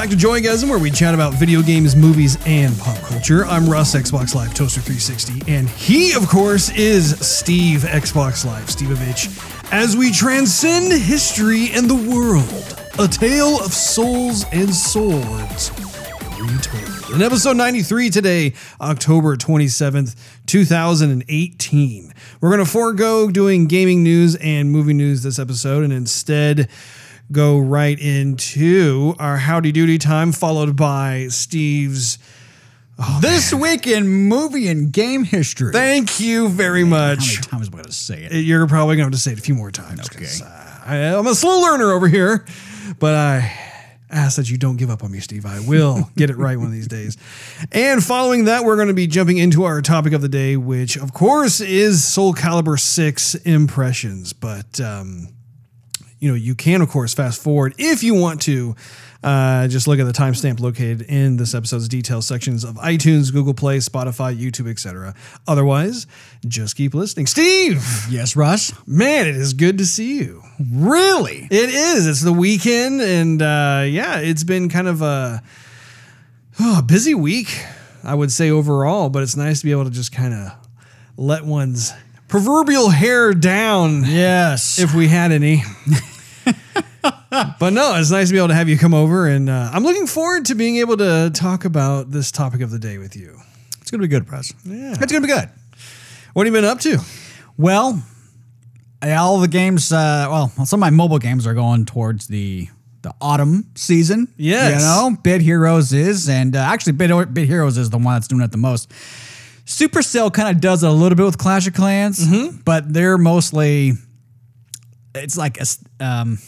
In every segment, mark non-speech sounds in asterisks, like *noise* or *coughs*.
back to Joygasm, where we chat about video games, movies, and pop culture. I'm Russ, Xbox Live Toaster 360, and he, of course, is Steve, Xbox Live Steveovich, as we transcend history and the world. A tale of souls and swords retold. In episode 93 today, October 27th, 2018. We're going to forego doing gaming news and movie news this episode and instead go right into our howdy doody time, followed by Steve's. this week in movie and game history. Thank you very How much. many times am I going to say it? You're probably going to have to say it a few more times. Okay. uh, I, I'm a slow learner over here, but I ask that you don't give up on me, Steve. I will *laughs* get it right one of these days. And following that, we're going to be jumping into our topic of the day, which, of course, is Soul Calibur 6 impressions. But, um, you know, you can, of course, fast forward if you want to. Uh, just look at the timestamp located in this episode's details sections of iTunes, Google Play, Spotify, YouTube, etc. Otherwise, just keep listening. Steve, Yes, Russ. man, it is good to see you. Really? It is. It's the weekend, and uh, yeah, it's been kind of a, oh, a busy week, I would say overall. But it's nice to be able to just kind of let one's proverbial hair down Yes. if we had any. But no, it's nice to be able to have you come over, and uh, I'm looking forward to being able to talk about this topic of the day with you. it's going to be good, Russ. Yeah. It's going to be good. What have you been up to? Well, all the games, uh, well, some of my mobile games are going towards the the autumn season. Yes. You know, Bit Heroes is, and uh, actually, Bit, Bit Heroes is the one that's doing it the most. Supercell kind of does it a little bit with Clash of Clans, but they're mostly, it's like a, um,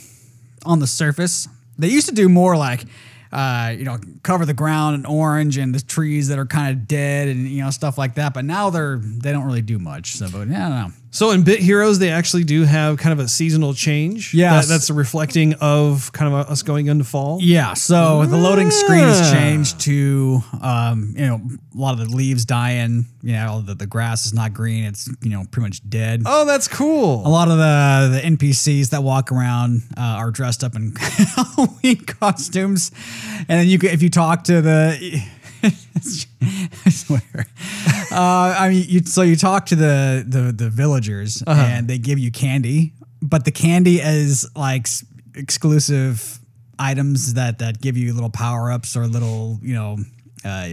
on the surface. They used to do more like, uh, you know, cover the ground in orange and the trees that are kind of dead and you know stuff like that. But now they're they don't really do much. So, but yeah, I don't know. So in Bit Heroes, they actually do have kind of a seasonal change. Yeah, that, that's reflecting of kind of us going into fall. Yeah, so the loading screen has changed to, um, you know, a lot of the leaves dying. You know, the, the grass is not green; it's you know pretty much dead. Oh, that's cool. A lot of the the NPCs that walk around uh, are dressed up in *laughs* Halloween costumes, and then you can, if you talk to the. I swear. Uh, I mean, you, so you talk to the the, the villagers, and they give you candy, but the candy is like s- exclusive items that that give you little power ups or little you know. Uh,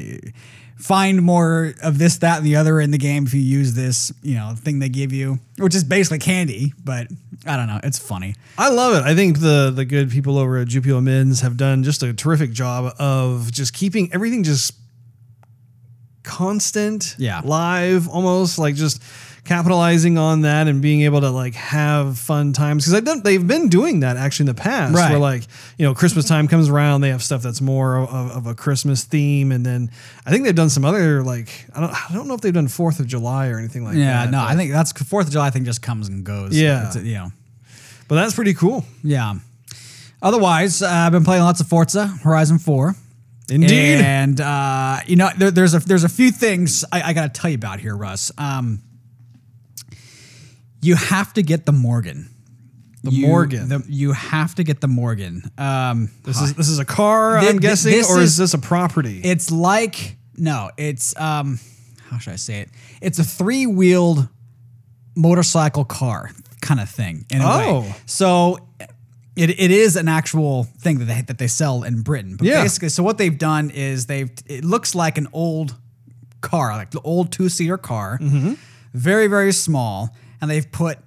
find more of this, that, and the other in the game if you use this, you know, thing they give you, which is basically candy. But I don't know, it's funny. I love it. I think the the good people over at Juppiomenz have done just a terrific job of just keeping everything just constant, Yeah. live, almost like just capitalizing on that and being able to like have fun times because they've they've been doing that actually in the past Right. where like you know Christmas time comes around they have stuff that's more of, of a Christmas theme and then I think they've done some other like I don't I don't know if they've done Fourth of July or anything like Yeah, that no, but, I think that's Fourth of July. I think just comes and goes. Yeah. It's, you know, but that's pretty cool yeah. Otherwise, uh, I've been playing lots of Forza Horizon Four. indeed And uh, you know, there, there's a there's a few things I, I got to tell you about here, Russ. Um, you have to get the Morgan. the You- Morgan the- you have to get the Morgan. Um, This is this is a car, I'm guessing, or is, is- this a property? it's like no, it's um, how should I say it? It's a three wheeled motorcycle car kind of thing in Oh. way. So it, it is an actual thing that they that they sell in Britain. But Yeah. basically, so what they've done is they've it looks like an old car, like the old two seater car, Mm-hmm. very very small, and they've put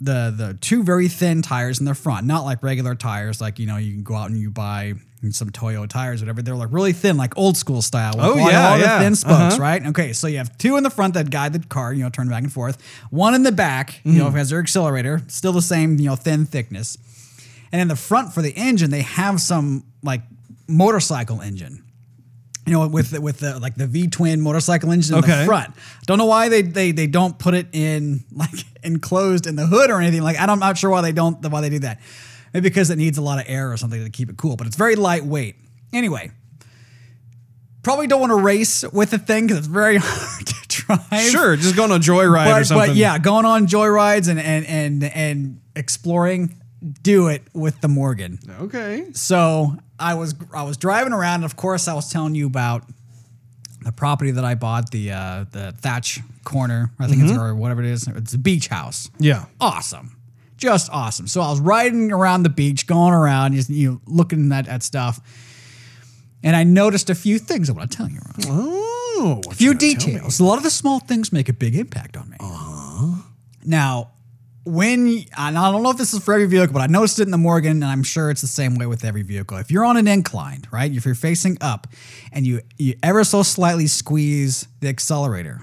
the the two very thin tires in the front, not like regular tires, like you know you can go out and you buy some Toyo tires, whatever. They're like really thin, like old school style. with Oh, all- yeah, all the yeah. thin spokes, Uh-huh. right? Okay, so you have two in the front that guide the car, you know, turn back and forth. One in the back, you Mm-hmm. know, has their accelerator, still the same, you know, thin thickness. And in the front for the engine, they have some like motorcycle engine. You know, with the, with the like the V twin motorcycle engine in Okay. the front. Don't know why they, they they don't put it in like enclosed in the hood or anything. Like I don't, I'm not sure why they don't why they do that. Maybe because it needs a lot of air or something to keep it cool. But it's very lightweight. Anyway, probably don't want to race with the thing because it's very *laughs* hard to drive. Sure, just going on joyride or but, something. but yeah, going on joyrides and and and and exploring do it with the Morgan. Okay. So I was I was driving around. And of course, I was telling you about the property that I bought, the uh, the Thatch Corner, I think it's or whatever it is. It's a beach house. Yeah. Awesome, just awesome. So I was riding around the beach, going around, just you know, looking at, at stuff, and I noticed a few things. I want to tell you. Ron. Oh. A few details. A lot of the small things make a big impact on me. Now, when and I don't know if this is for every vehicle, but I noticed it in the Morgan, and I'm sure it's the same way with every vehicle. If you're on an incline, right? If you're facing up, and you you ever so slightly squeeze the accelerator,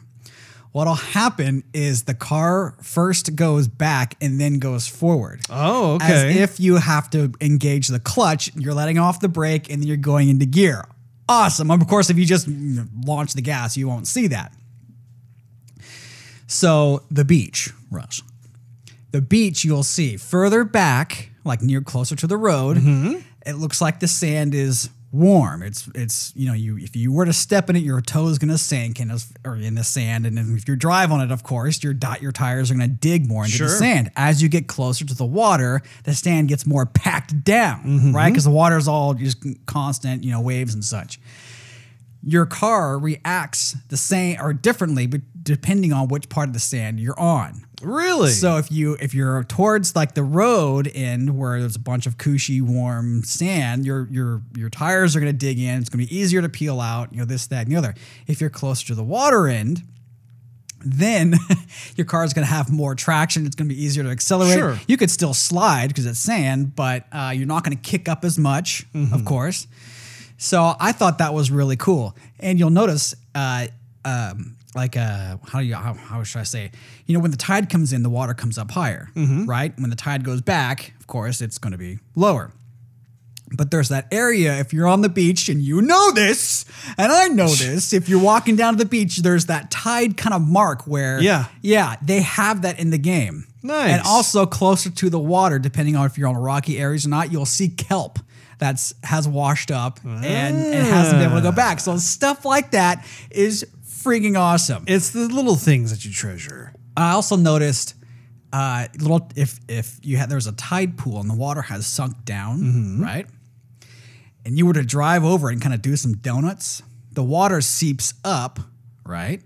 what'll happen is the car first goes back and then goes forward. Oh, okay. As if you have to engage the clutch, you're letting off the brake and then you're going into gear. Awesome. Of course, if you just launch the gas, you won't see that. So the beach, Russ. The beach you'll see further back, like near closer to the road. Mm-hmm. It looks like the sand is warm. It's it's you know you if you were to step in it, your toe is gonna sink in this, or in the sand, and if you drive on it, of course, your dot your tires are gonna dig more into the sand. As you get closer to the water, the sand gets more packed down, mm-hmm. right? Because the water is all just constant, you know, waves and such your car reacts the same or differently but depending on which part of the sand you're on. Really? So if you if you're towards like the road end where there's a bunch of cushy warm sand, your your your tires are going to dig in. It's going to be easier to peel out. You know this that and the other. If you're closer to the water end, then *laughs* your car is going to have more traction. It's going to be easier to accelerate. Sure. You could still slide because it's sand, but uh, you're not going to kick up as much, of course. So I thought that was really cool. And you'll notice, uh, um, like, uh, how do you, how, how should I say? You know, when the tide comes in, the water comes up higher, right? When the tide goes back, of course, it's going to be lower. But there's that area, if you're on the beach and you know this, and I know *laughs* this, if you're walking down to the beach, there's that tide kind of mark where, Yeah. yeah, they have that in the game. Nice. And also closer to the water, depending on if you're on rocky areas or not, you'll see kelp that's has washed up and, and hasn't been able to go back. So stuff like that is freaking awesome. it's the little things that you treasure. I also noticed uh, little if if you had there's a tide pool and the water has sunk down, Mm-hmm. right? And you were to drive over and kind of do some donuts, the water seeps up, right?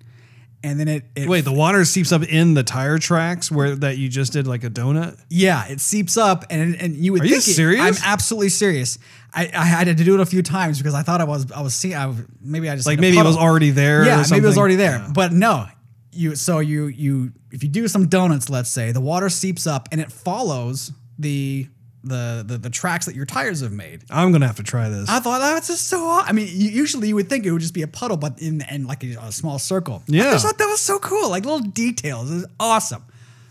And then it, it Wait, the water seeps up in the tire tracks where that you just did like a donut? Yeah, it seeps up, and and you would Are you think it- serious? I'm absolutely serious. I, I had to do it a few times because I thought I was I was seeing I, was- maybe I just Like maybe it was already there. yeah maybe it was already there, Yeah. but no. You so you you if you do some donuts, let's say the water seeps up and it follows the the the, the tracks that your tires have made. I'm gonna have to try this. I thought that's just so. I mean, you, usually you would think it would just be a puddle, but in in like a, a small circle. Yeah, I just thought that was so cool. Like little details. It's awesome.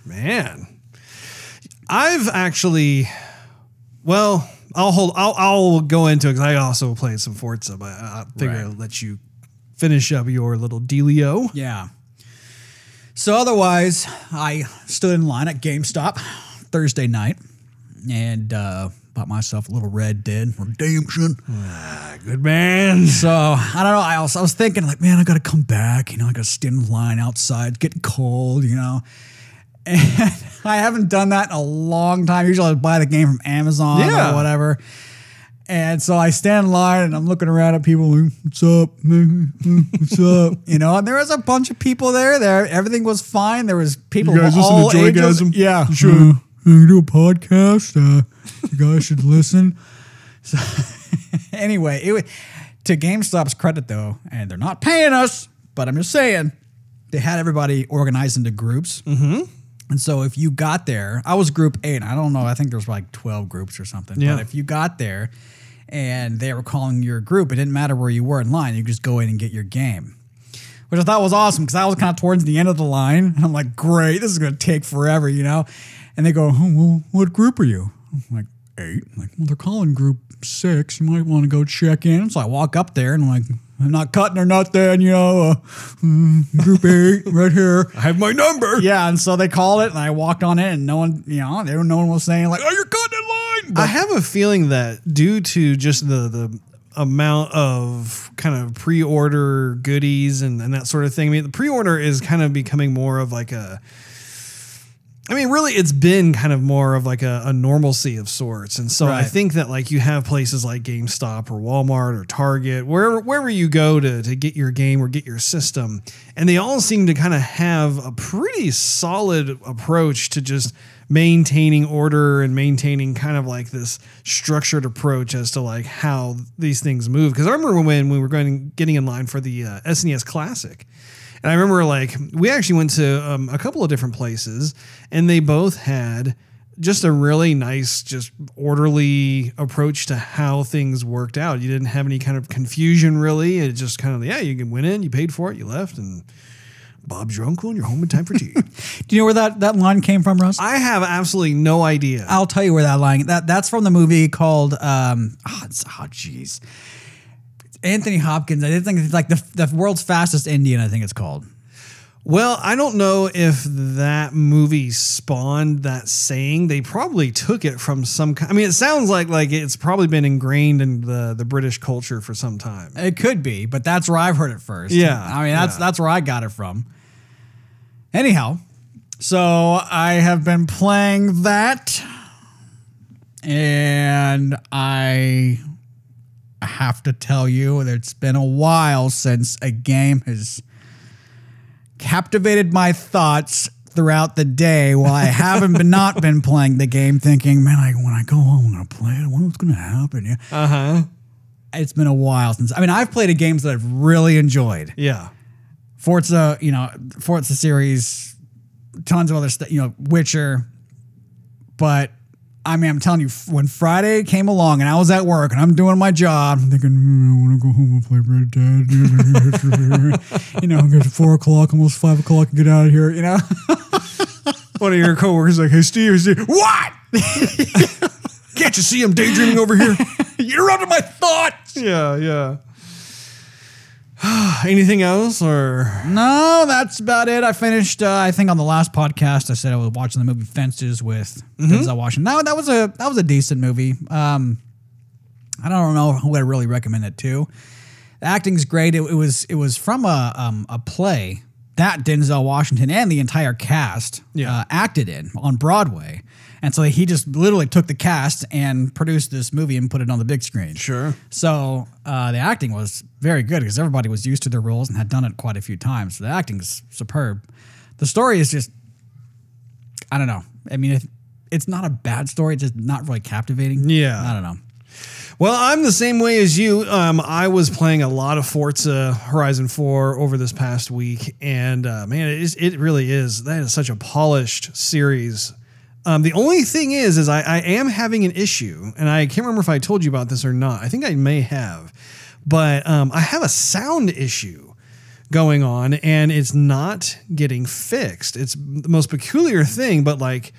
Man, I've actually, well, I'll hold. I'll, I'll go into it because I also played some Forza, but I figure Right. I'll let you finish up your little dealio. Yeah. So otherwise, I stood in line at GameStop Thursday night and uh, bought myself a little Red Dead Redemption. Ah, Good man. *laughs* So I don't know. I was, I was thinking like, man, I got to come back. You know, I got to stand in line outside. Getting cold. You know. And *laughs* I haven't done that in a long time. Usually I buy the game from Amazon Yeah. or whatever. And so I stand in line and I'm looking around at people like, what's up? What's up? *laughs* You know, and there was a bunch of people there. There, everything was fine. There was people You guys listen to. Joygasm? Yeah, You should. Uh, you do a podcast. Uh, you guys should listen. *laughs* So anyway, it to GameStop's credit though, and they're not paying us, but I'm just saying they had everybody organized into groups. Mm-hmm. And so if you got there, I was group eight. I don't know. I think there's like 12 groups or something. Yeah. But if you got there and they were calling your group, it didn't matter where you were in line. You just go in and get your game. Which I thought was awesome because I was kind of towards the end of the line. And I'm like, great, this is going to take forever, you know? And they go, oh, well, what group are you? I'm like, eight. I'm like, well, they're calling group six. You might want to go check in. So I walk up there and I'm like, I'm not cutting or nothing, you know, uh, mm, group eight *laughs* right here. I have my number. Yeah, and so they called it, and I walked on it and no one, you know, there no one was saying like, "Oh, you're cutting in line." But I have a feeling that due to just the the amount of kind of pre-order goodies and, and that sort of thing. I mean, the pre-order is kind of becoming more of like a I mean, really, it's been kind of more of like a, a normalcy of sorts, and so I think that like you have places like GameStop or Walmart or Target, wherever wherever you go to to get your game or get your system, and they all seem to kind of have a pretty solid approach to just maintaining order and maintaining kind of like this structured approach as to like how these things move. Because I remember when we were going getting in line for the uh, SNES Classic. And I remember like we actually went to um, a couple of different places, and they both had just a really nice, just orderly approach to how things worked out. You didn't have any kind of confusion really. It just kind of yeah, you went in, you paid for it, you left, and Bob's your uncle, and you're home in time for tea. *laughs* Do you know where that, that line came from, Russ? I have absolutely no idea. I'll tell you where that line that that's from the movie called um oh it's- oh jeez. Anthony Hopkins. I think it's like the the world's fastest Indian, I think it's called. Well, I don't know if that movie spawned that saying. They probably took it from some. I mean, it sounds like like it's probably been ingrained in the the British culture for some time. It could be, but that's where I've heard it first. Yeah, I mean that's yeah. that's where I got it from. Anyhow, so I have been playing that and I have to tell you that it's been a while since a game has captivated my thoughts throughout the day while I haven't been not *laughs* been playing the game thinking, man, I, when I go home, I'm gonna play it. I wonder what's gonna happen. Yeah. Uh huh. It's been a while since I mean I've played a games that I've really enjoyed. Yeah. Forza, you know, Forza series, tons of other stuff, you know, Witcher. But I mean, I'm telling you, when Friday came along and I was at work and I'm doing my job, I'm thinking, "Hmm, I want to go home and play Red Dead. *laughs* you know, get to four o'clock, almost five o'clock, and get out of here. You know, *laughs* One of your coworkers like, "Hey, Steve, Steve what? *laughs* can't you see I'm daydreaming over here?" You're under my thoughts. yeah, yeah. *sighs* Anything else or No, that's about it. I finished. Uh, I think on the last podcast, I said I was watching the movie Fences with Denzel Washington. That, that was a that was a decent movie. Um, I don't know who I really recommend it to. The acting's great. It, it was it was from a um, a play that Denzel Washington and the entire cast Yeah. uh, acted in on Broadway, and so he just literally took the cast and produced this movie and put it on the big screen. sure? So uh, the acting was very good because everybody was used to their roles and had done it quite a few times. So the acting is superb. The story is just, I don't know. I mean, it, it's not a bad story, it's just not really captivating. Yeah. I don't know. Well, I'm the same way as you. Um, I was playing a lot of Forza Horizon 4 over this past week, and uh, man, it, is, it really is. That is such a polished series. Um, the only thing is, is I, I am having an issue, and I can't remember if I told you about this or not. I think I may have, but um, I have a sound issue going on, and it's not getting fixed. It's the most peculiar thing, but like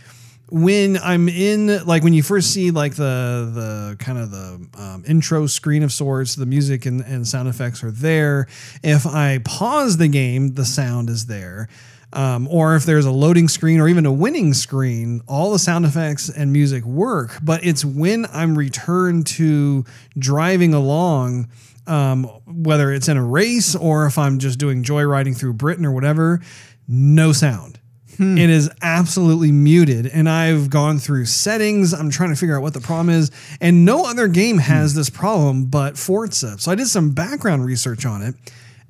when I'm in like when you first see like the the kind of the um, intro screen of sorts, the music and, and sound effects are there. If I pause the game, the sound is there. Um, or if there's a loading screen or even a winning screen, all the sound effects and music work. But it's when I'm returned to driving along, um, whether it's in a race or if I'm just doing joyriding through Britain or whatever, no sound. It is absolutely muted. And I've gone through settings. I'm trying to figure out what the problem is. And no other game has this problem but Forza. So I did some background research on it.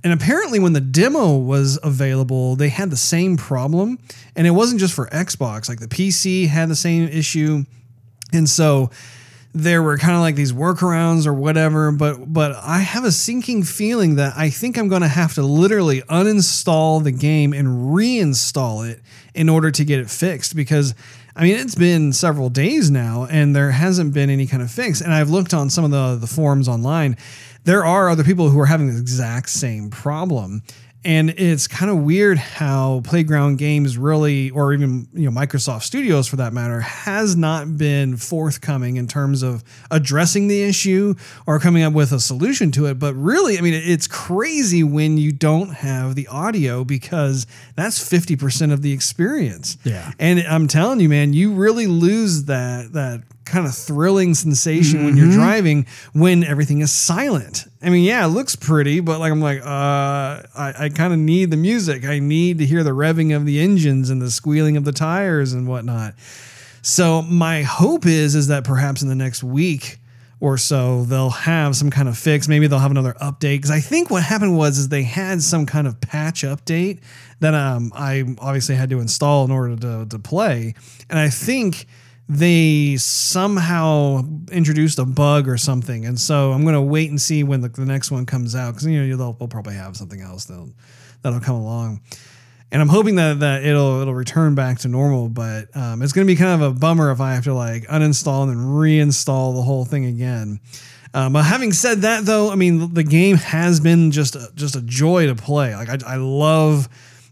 And apparently, when the demo was available, they had the same problem. And it wasn't just for Xbox, like the PC had the same issue. And so there were kind of like these workarounds or whatever, but but I have a sinking feeling that I think I'm going to have to literally uninstall the game and reinstall it in order to get it fixed because I mean it's been several days now and there hasn't been any kind of fix and I've looked on some of the the forums online there are other people who are having the exact same problem and it's kind of weird how Playground Games really, or even you know Microsoft Studios for that matter, has not been forthcoming in terms of addressing the issue or coming up with a solution to it. But really, I mean, it's crazy when you don't have the audio because that's fifty percent of the experience. Yeah. and I'm telling you, man, you really lose that that kind of thrilling sensation when you're driving when everything is silent. I mean, yeah, it looks pretty, but like I'm like, uh, I, I kind of need the music. I need to hear the revving of the engines and the squealing of the tires and whatnot. So my hope is is that perhaps in the next week or so they'll have some kind of fix. Maybe they'll have another update because I think what happened was is they had some kind of patch update that um, I obviously had to install in order to, to play, and I think they somehow introduced a bug or something. And so I'm gonna wait and see when the, the next one comes out because you know they'll, they'll probably have something else that'll that'll come along and I'm hoping that that it'll it'll return back to normal. But um, it's going to be kind of a bummer if I have to like uninstall and then reinstall the whole thing again. Um, but having said that, though, I mean the game has been just a, just a joy to play. Like I, I love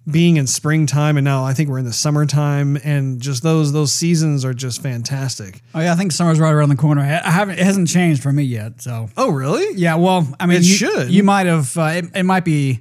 being in springtime, and now I think we're in the summertime, and just those those seasons are just fantastic. Oh yeah, I think summer's right around the corner. I haven't. It hasn't changed for me yet. So Oh, really? yeah. Well, I mean, It you, should. You might have. Uh, it, it might be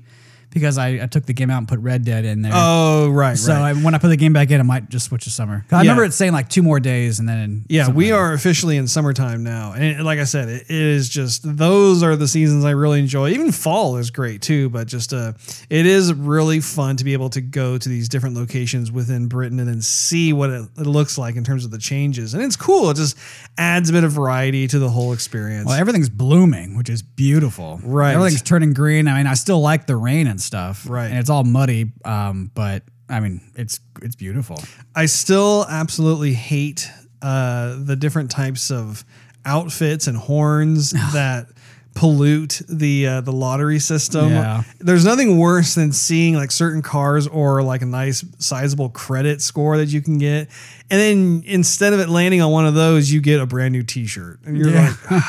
because I, I took the game out and put Red Dead in there. Oh, right. so right. I, when I put the game back in, I might just switch to summer. I Yeah. remember it saying like two more days, and then Yeah, we like are officially in summertime now. And like I said, it is just those are the seasons I really enjoy. Even fall is great too, but just uh it is really fun to be able to go to these different locations within Britain and then see what it, it looks like in terms of the changes. And it's cool. It just adds a bit of variety to the whole experience. Well, everything's blooming, which is beautiful. Right. Everything's turning green. I mean, I still like the rain and stuff. Right. And it's all muddy, um, but I mean, it's it's beautiful. I still absolutely hate uh, the different types of outfits and horns *sighs* that pollute the uh, the lottery system. Yeah. There's nothing worse than seeing like certain cars or like a nice sizable credit score that you can get, and then instead of it landing on one of those, you get a brand new T-shirt, and you're Yeah. like,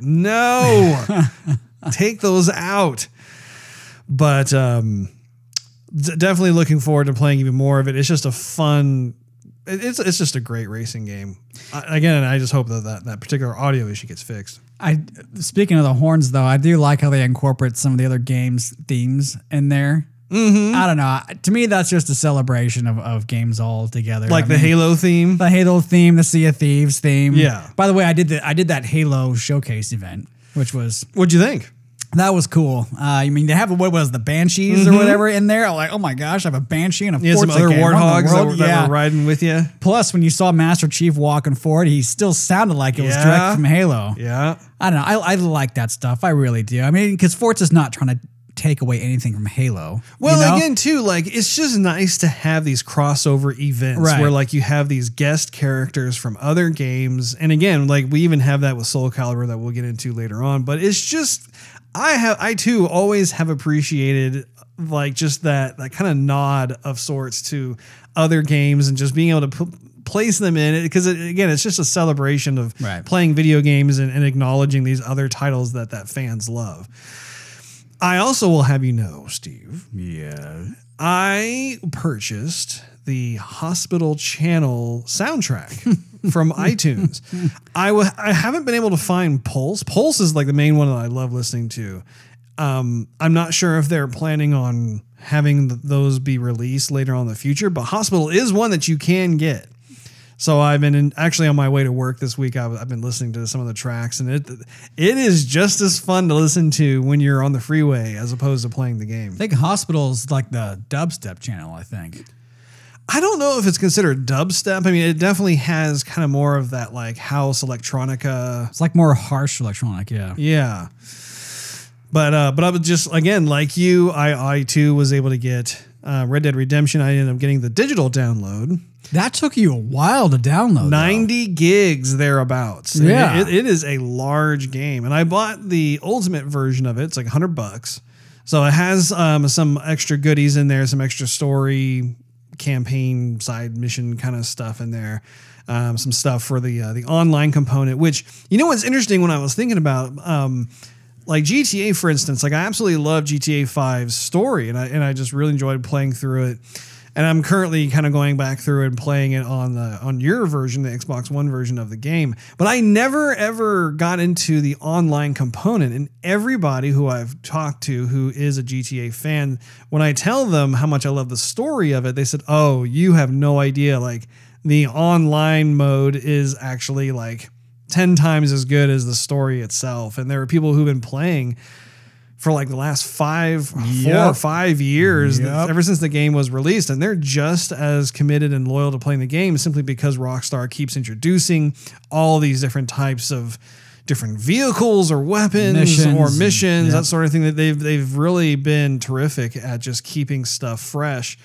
no, *laughs* take those out. But um, d- definitely looking forward to playing even more of it. It's just a fun. it- It's it's just a great racing game. I, again, I just hope that, that that particular audio issue gets fixed. I speaking of the horns though, I do like how they incorporate some of the other games themes in there. Mm-hmm. I don't know. To me, that's just a celebration of, of games all together. Like I the mean, Halo theme. the Halo theme, the Sea of Thieves theme. Yeah. By the way, I did the I did that Halo showcase event, which was What'd you think? That was cool. Uh, I mean, they have what was the banshees or whatever in there. I'm like, oh my gosh, I have a banshee and a had some other game. What in the warthogs that were, that yeah. were riding with you. Plus, when you saw Master Chief walking forward, he still sounded like it was direct from Halo. Yeah. I don't know. I, I like that stuff. I really do. I mean, because Forza's not trying to take away anything from Halo. Well, you know? again, too, like it's just nice to have these crossover events Right. where, like, you have these guest characters from other games, and again, like we even have that with Soul Calibur that we'll get into later on. But it's just, I have, I too, always have appreciated like just that that kind of nod of sorts to other games and just being able to p- place them in it because it, again, it's just a celebration of Right. playing video games and, and acknowledging these other titles that that fans love. I also will have you know, Steve. yeah. I purchased the Hospital Channel soundtrack *laughs* from iTunes. I w- I haven't been able to find Pulse. Pulse is like the main one that I love listening to. Um, I'm not sure if they're planning on having th- those be released later on in the future, but Hospital is one that you can get. So I've been in, actually on my way to work this week. I've, I've been listening to some of the tracks, and it it is just as fun to listen to when you're on the freeway as opposed to playing the game. I think Hospital's like the dubstep channel, I think. I don't know if it's considered dubstep. I mean, it definitely has kind of more of that like house electronica. It's like more harsh electronic, yeah. Yeah. But uh, but I was just again like you, I I too was able to get uh, Red Dead Redemption. I ended up getting the digital download, That took you a while to download. though. ninety gigs thereabouts. Yeah. it- it is a large game, and I bought the ultimate version of it. It's like hundred bucks, so it has um, some extra goodies in there, some extra story campaign side mission kind of stuff in there. Um, some stuff for the uh, the online component, which you know what's interesting when I was thinking about um, like GTA, for instance, like I absolutely love GTA 5's story, and I and I just really enjoyed playing through it. And I'm currently kind of going back through and playing it on the on your version, the Xbox One version of the game. But I never ever got into the online component. And everybody who I've talked to who is a GTA fan, when I tell them how much I love the story of it, they said, "Oh, you have no idea. Like the online mode is actually like 10 times as good as the story itself. And there are people who've been playing for like the last five, four or five years, Yep. ever since the game was released. And they're just as committed and loyal to playing the game simply because Rockstar keeps introducing all these different types of different vehicles or weapons Missions or and- missions, yep. that sort of thing. That they've they've really been terrific at just keeping stuff fresh.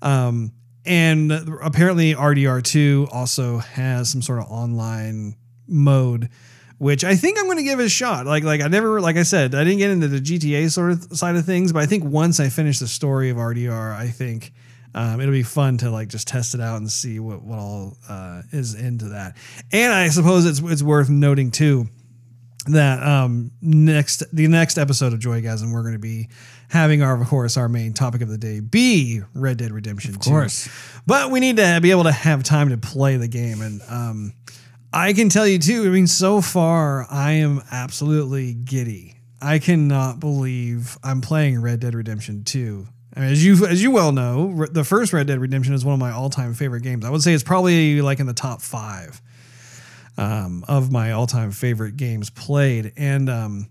Um, and apparently RDR2 also has some sort of online mode, which I think I'm going to give it a shot. Like, like I never, like I said, I didn't get into the GTA sort of side of things, but I think once I finish the story of RDR, I think um, it'll be fun to like just test it out and see what what all uh, is into that. And I suppose it's it's worth noting too that um next the next episode of Joygasm we're going to be having our of course our main topic of the day be Red Dead Redemption of course. but we need to be able to have time to play the game and um I can tell you too I mean so far I am absolutely giddy I cannot believe I'm playing Red Dead Redemption 2 I mean, as you as you well know, the first Red Dead Redemption is one of my all-time favorite games. I would say it's probably like in the top five um, of my all-time favorite games played. And um,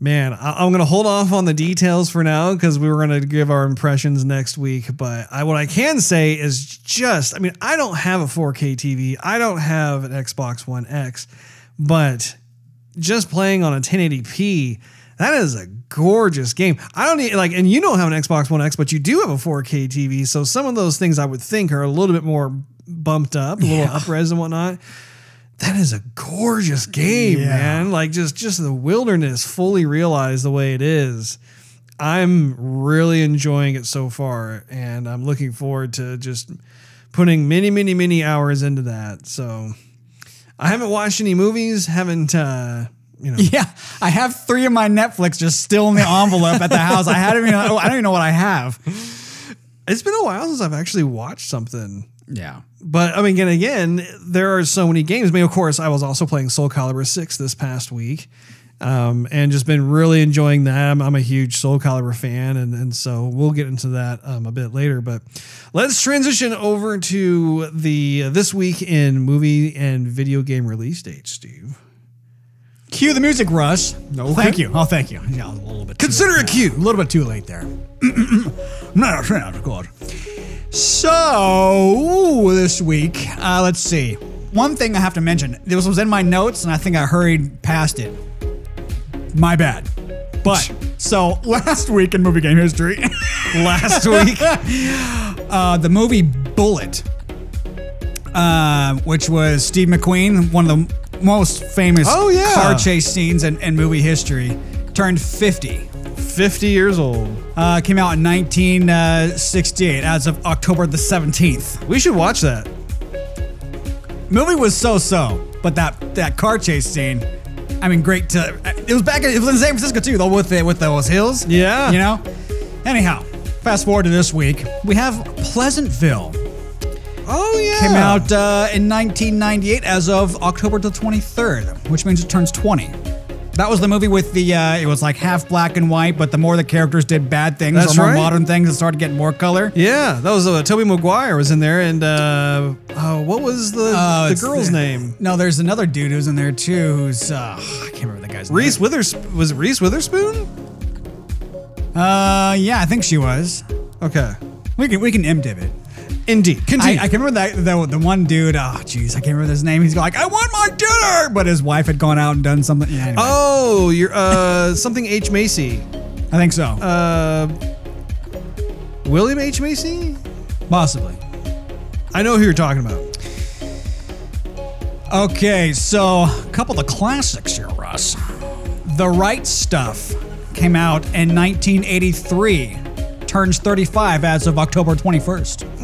man, I, I'm gonna hold off on the details for now because we were gonna give our impressions next week. But I, what I can say is just, I mean, I don't have a 4K TV, I don't have an Xbox One X, but just playing on a 1080p. That is a gorgeous game. I don't need like, and you don't have an Xbox One X, but you do have a 4K TV. So some of those things I would think are a little bit more bumped up, a little Yeah. upres and whatnot. That is a gorgeous game, Yeah. man. Like just just the wilderness fully realized the way it is. I'm really enjoying it so far, and I'm looking forward to just putting many, many, many hours into that. So I haven't watched any movies, haven't uh, you know Yeah, I have three of my Netflix just still in the envelope at the house. I hadn't even. I don't even know what I have. it's been a while since I've actually watched something. Yeah. But I mean, again, again, there are so many games. I mean, of course, I was also playing Soul Calibur 6 this past week. Um, and just been really enjoying that. I'm, I'm a huge Soul Calibur fan, and, and so we'll get into that um, a bit later. But let's transition over to the uh, this week in movie and video game release dates, Steve. Cue the music, Russ. No, thank you. Oh, thank you. Yeah, a little bit. Consider it cue. A little bit too late there. *clears throat* no, no, God. So this week, uh, let's see. One thing I have to mention. This was in my notes, and I think I hurried past it. My bad. But so *laughs* last week in movie game history, *laughs* Last week, *laughs* uh, the movie Bullitt, uh, which was Steve McQueen, one of the most famous Oh, yeah. car chase scenes in, in movie history, turned 50. 50 years old. Uh, came out in 1968 as of October the 17th. We should watch that. Movie was so-so, but that that car chase scene, I mean, great to. It was back. in, It was in San Francisco too, though, with the, with those hills. Yeah. you know. Anyhow, fast forward to this week, we have Pleasantville. Oh yeah, Came out uh, in 1998 as of October the 23rd, which means it turns 20. That was the movie with the, uh, it was like half black and white, but the more the characters did bad things That's or more right. modern things, it started getting more color. Yeah, that was uh, Tobey Maguire was in there, and uh, oh, what was the Uh, the girl's name? No, there's another dude who's in there too who's, uh, I can't remember the guy's Reese name. Withers was it Reese Witherspoon? Uh, yeah, I think she was. Okay, We can, we can IMDb it. Indeed. I, I can remember that the, the one dude. Oh, jeez, I can't remember his name. He's like, I want my dinner, but his wife had gone out and done something. Yeah, anyway, oh, you're uh *laughs* something H Macy. I think so, Uh, William H Macy. possibly. I know who you're talking about. Okay, so a couple of the classics here, Russ. The Right Stuff came out in 1983, turns 35 as of October 21st.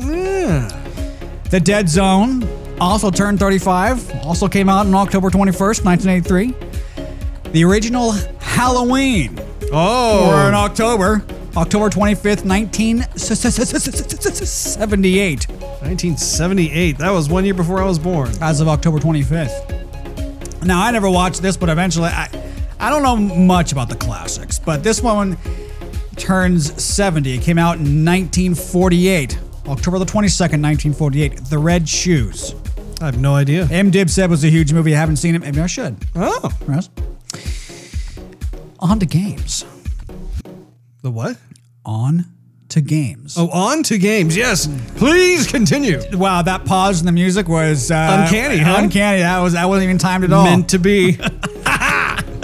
The Dead Zone also turned 35, also came out on October 21st, 1983. The original Halloween Oh, were in October, October 25th, 1978, 1978. That was one year before I was born. as of October 25th. Now, I never watched this, but eventually, I, I don't know much about the classics, but this one turns 70. It came out in 1948. October the 22nd, 1948, The Red Shoes. I have no idea. IMDb said was a huge movie. I haven't seen it. Maybe I should. Oh, Russ? On to games. the what? On to games. Oh, on to games. Yes, please continue. Wow, that pause in the music was uh, Uncanny, huh? Uncanny. That was that wasn't even timed at all. Meant to be. *laughs* *laughs*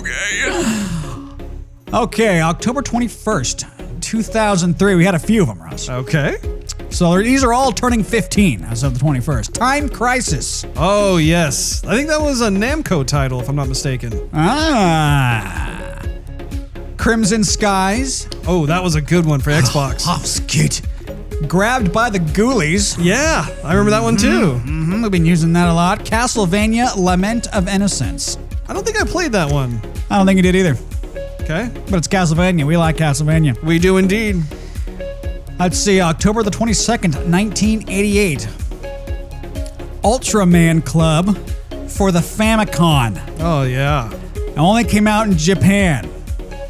Okay, Okay, October 21st, 2003. We had a few of them, Russ. Okay. So these are all turning 15 as of the 21st. Time Crisis. Oh yes, I think that was a Namco title, if I'm not mistaken. Ah. Crimson Skies. Oh, that was a good one for Xbox. oh, Hopskit. Grabbed by the Ghoulies. yeah, I remember that one too. hmm we've been using that a lot. Castlevania Lament of Innocence. I don't think I played that one. I don't think you did either, Okay, but it's Castlevania. We like Castlevania. we do indeed. Let's see, October the 22nd, 1988. Ultraman Club for the Famicom. Oh yeah, It only came out in Japan.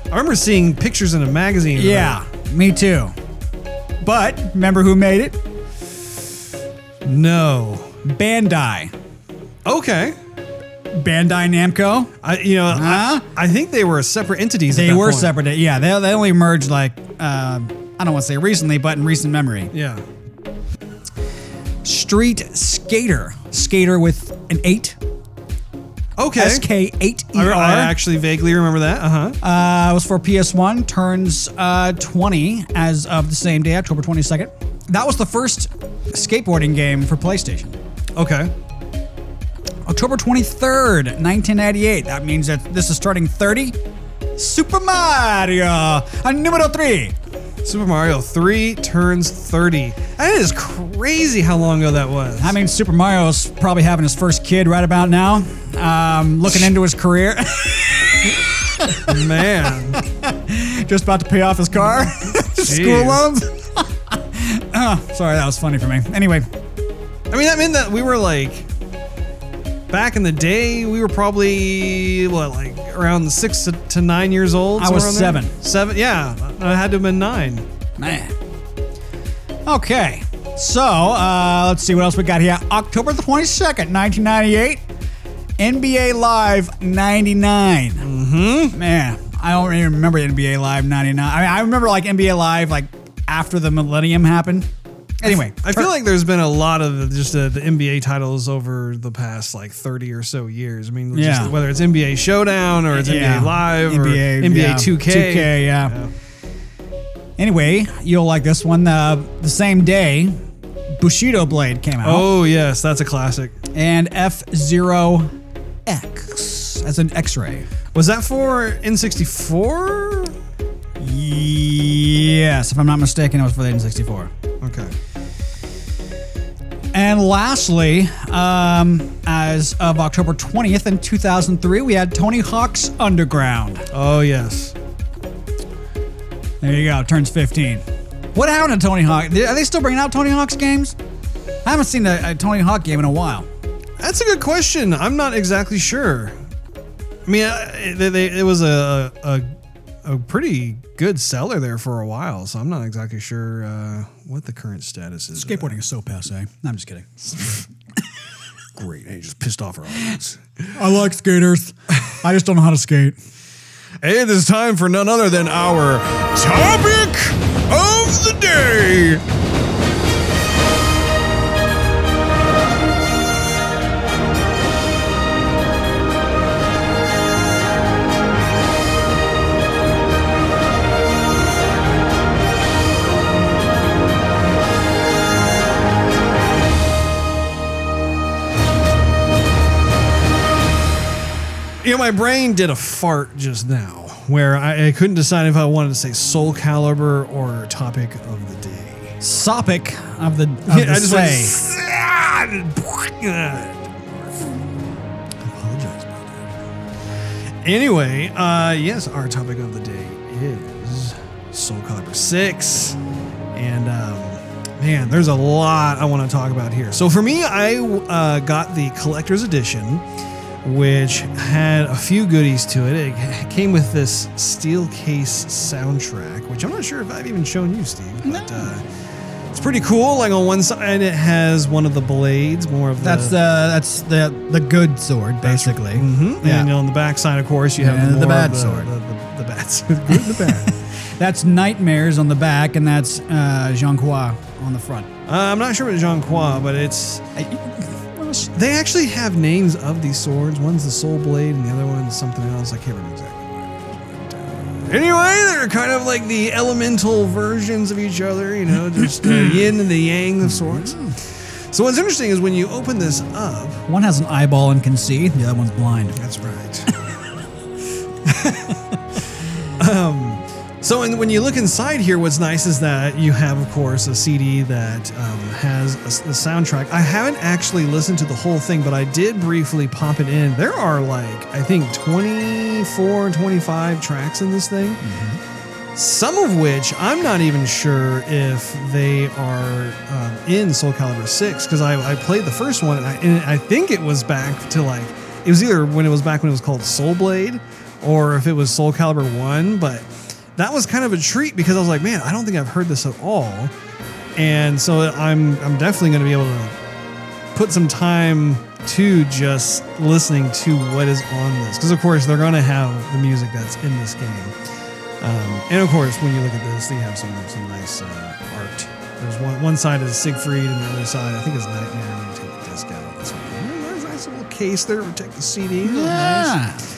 I remember seeing pictures in a magazine. Yeah, me too. But remember who made it? No. Bandai. Okay. Bandai Namco. I you know Huh? I, I think they were separate entities. at They that were point. separate. Yeah, they, they only merged like, uh, I don't want to say recently, but in recent memory. Yeah. Street Skater. Skater with an 8. Okay. SK8ER. I, I actually vaguely remember that. Uh huh. Uh, was for PS1, turns uh, 20 as of the same day, October 22nd. That was the first skateboarding game for PlayStation. Okay. October 23rd, 1998. That means that this is starting 30. Super Mario, uh, numero 3. Super Mario 3 turns 30. That is crazy how long ago that was. I mean, Super Mario's probably having his first kid right about now, um, looking into his career, *laughs* Man. just about to pay off his car, *laughs* school loans. *laughs* oh, sorry, that was funny for me. Anyway, I mean, that meant that we were like, back in the day, we were probably, what, like around six to- nine years old? I was around there? seven. Seven? Yeah. I had to have been nine. Man. Okay. So, uh, let's see what else we got here. October the 22nd, 1998. NBA Live 99. Mm-hmm. Man, I don't even remember NBA Live 99. I mean, I remember like NBA Live like after the millennium happened. Anyway, I feel like there's been a lot of just the, the NBA titles over the past like 30 or so years. I mean, just Yeah. whether it's NBA Showdown or it's Yeah. NBA Live NBA, or NBA yeah. 2K. 2K, yeah. Anyway, you'll like this one. Uh, the same day, Bushido Blade came out. Oh, yes, that's a classic. and F Zero X as an X ray. Was that for N64? Yes, if I'm not mistaken, it was for the N64. Okay. And lastly, um, as of October 20th in 2003, we had Tony Hawk's Underground. Oh, yes. There you go, turns 15. What happened to Tony Hawk? Are they still bringing out Tony Hawk's games? I haven't seen a, a Tony Hawk game in a while. That's a good question. I'm not exactly sure. I mean, uh, they, they, it was a, a a pretty good seller there for a while, so I'm not exactly sure uh, what the current status is. Skateboarding is so passe. I'm just kidding. *laughs* Great. Hey, just pissed off our audience. I like skaters. I just don't know how to skate. Hey, this is time for none other than our topic of the day. You know, my brain did a fart just now where I, I couldn't decide if I wanted to say Soul Calibur or topic of the day. Sopic of the, of Yeah, the I just say. Apologize about that. Anyway, uh, yes, our topic of the day is Soul Calibur 6. And um, man, there's a lot I want to talk about here. So for me, I uh, got the collector's edition, which had a few goodies to it. It came with this steel case soundtrack, which I'm not sure if I've even shown you, Steve. But uh, It's pretty cool. Like on one side, it has one of the blades, more of the. That's the that's the the good sword, basically. Mhm. Yeah. And on the back side, of course, you have And the, the bad the, sword. The, the, the bad *laughs* sword. Good the bad. *laughs* That's nightmares on the back, and that's uh, Jean Croix on the front. Uh, I'm not sure about Jean Croix, but it's. They actually have names of these swords. One's the Soul Blade, and the other one's something else. I can't remember exactly what it is. But, anyway, they're kind of like the elemental versions of each other, you know, just the *clears throat* yin and the yang of swords. So what's interesting is when you open this up, One has an eyeball and can see. The other one's blind. That's right. *laughs* um, so in, when you look inside here, what's nice is that you have, of course, a CD that um, has the soundtrack. I haven't actually listened to the whole thing, but I did briefly pop it in. There are like, I think, 24, 25 tracks in this thing. Some of which I'm not even sure if they are um, in Soul Calibur 6 because I, I played the first one and I, and I think it was back to like it was either when it was back when it was called Soul Blade or if it was Soul Calibur 1 but that was kind of a treat because I was like man I don't think I've heard this at all and so I'm I'm definitely going to be able to put some time to just listening to what is on this because of course they're going to have the music that's in this game um, and of course, when you look at this, they have some some nice uh, art. There's one one side is Siegfried, and the other side I think is Nightmare. When you take the disc out, that's what, there's a nice little case there to protect the CD. Nice.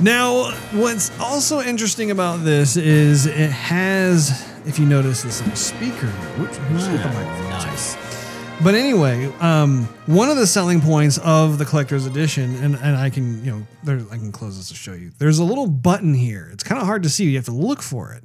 Now, what's also interesting about this is it has, if you notice, this little speaker. Whoops, the microphone. Nice. But anyway, um, one of the selling points of the collector's edition, and, and I can, you know, there, I can close this to show you. There's a little button here. It's kind of hard to see. You have to look for it.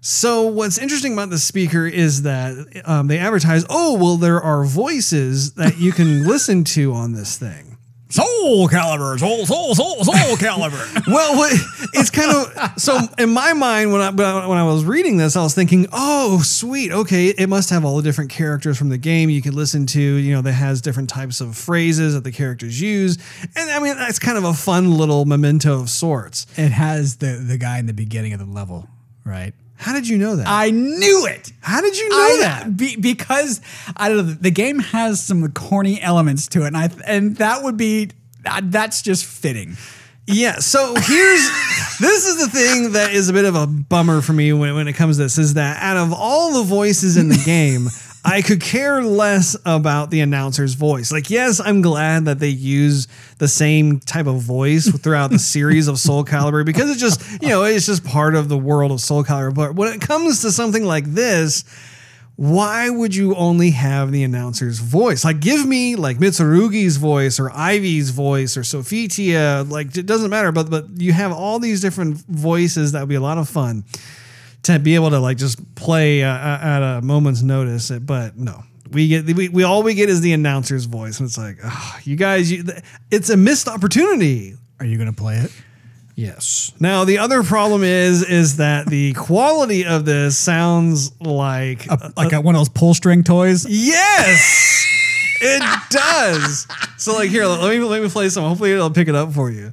So what's interesting about the speaker is that um, they advertise, oh, well, there are voices that you can *laughs* listen to on this thing. Soul Calibur, Soul, Soul, Soul, Soul *laughs* Calibur. Well, it's kind of so in my mind when I when I when I was reading this, I was thinking, oh, sweet, okay, it must have all the different characters from the game you could listen to. You know, that has different types of phrases that the characters use, and I mean that's kind of a fun little memento of sorts. it has the the guy in the beginning of the level, right? How did you know that? I knew it. How did you know I, that? Be, because I don't know. The game has some corny elements to it, and I and that would be uh, that's just fitting. Yeah. So here's *laughs* this is the thing that is a bit of a bummer for me when, when it comes to this is that out of all the voices in the *laughs* game, I could care less about the announcer's voice. Like, yes, I'm glad that they use the same type of voice throughout the series of Soul Calibur because it's just, you know, it's just part of the world of Soul Calibur. But when it comes to something like this, why would you only have the announcer's voice? Like, give me like Mitsurugi's voice or Ivy's voice or Sophitia. Like, it doesn't matter. But but you have all these different voices that would be a lot of fun to be able to like just play uh, at a moment's notice. But no, we get we, we all we get is the announcer's voice, and it's like, oh, you guys, you, it's a missed opportunity. Are you gonna play it? Yes. Now the other problem is is that the quality of this sounds like Like a, one of those pull string toys. Yes, it does. So like here, let me let me play some. Hopefully it'll pick it up for you.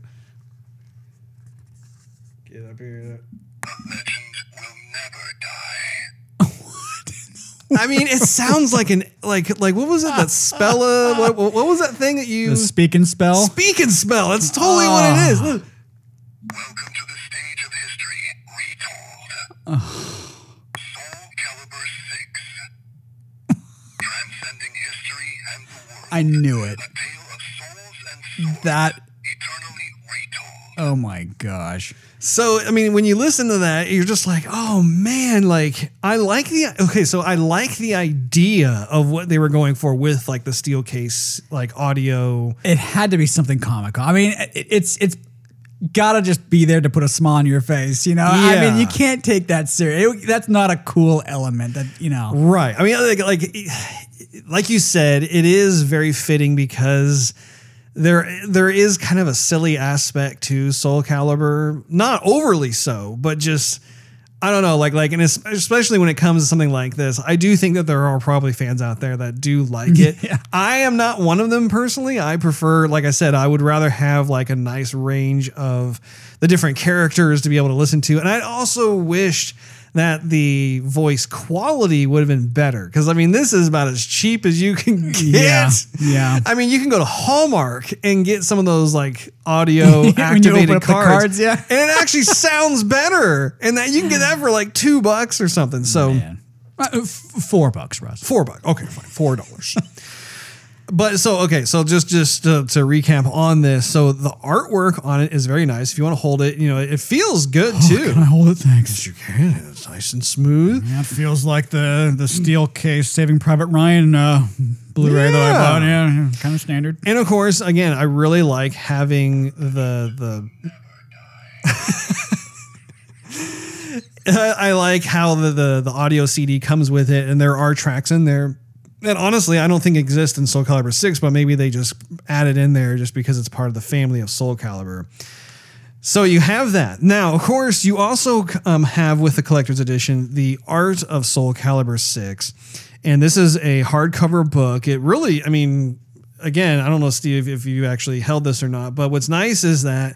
I mean, it sounds like an like like what was it? That spella? What, what was that thing that you The speak and spell. speak and spell? That's totally what it is. Look. Welcome to the stage of history retold. Soul Calibur 6. Transcending history and the world. I knew it. A tale of souls and swords That. eternally retold. Oh my gosh. So I mean, when you listen to that, you're just like, oh man, like I like the okay. So I like the idea of what they were going for with like the steel case, like audio. It had to be something comical. I mean, it, it's it's gotta just be there to put a smile on your face. You know, I mean, you can't take that serious. It- that's not a cool element. That you know. Right. I mean, like, like, like you said, it is very fitting because there, there is kind of a silly aspect to Soul Calibur. Not overly so, but just, I don't know, like, like, and especially when it comes to something like this, I do think that there are probably fans out there that do like *laughs* it. Yeah. I am not one of them personally. I prefer, like I said, I would rather have like a nice range of the different characters to be able to listen to. And I also wished that the voice quality would have been better. Because I mean, this is about as cheap as you can get. Yeah, yeah. I mean, you can go to Hallmark and get some of those like audio *laughs* When you open activated cards, cards, yeah. and it actually *laughs* sounds better. And that you can get that for like two bucks or something. So Man. Uh, f- four bucks, Russ. four bucks. Okay, fine, four dollars. *laughs* but so okay, so just just to, to recap on this, so the artwork on it is very nice. If you want to hold it, you know, it feels good too. Can I hold it? Thanks. you can. It's nice and smooth. Yeah, it feels like the the steel case Saving Private Ryan uh, Blu-ray that I Yeah. bought. Yeah, kind of standard. And of course, again, I really like having the the. *laughs* I like how the, the the audio CD comes with it, and there are tracks in there that honestly I don't think exist in Soul Calibur Six, but maybe they just added in there just because it's part of the family of Soul Calibur. So you have that. Now, of course, you also um, have with the collector's edition the Art of Soul Calibur 6. And this is a hardcover book. It really, I mean, again, I don't know, Steve, if you actually held this or not, but what's nice is that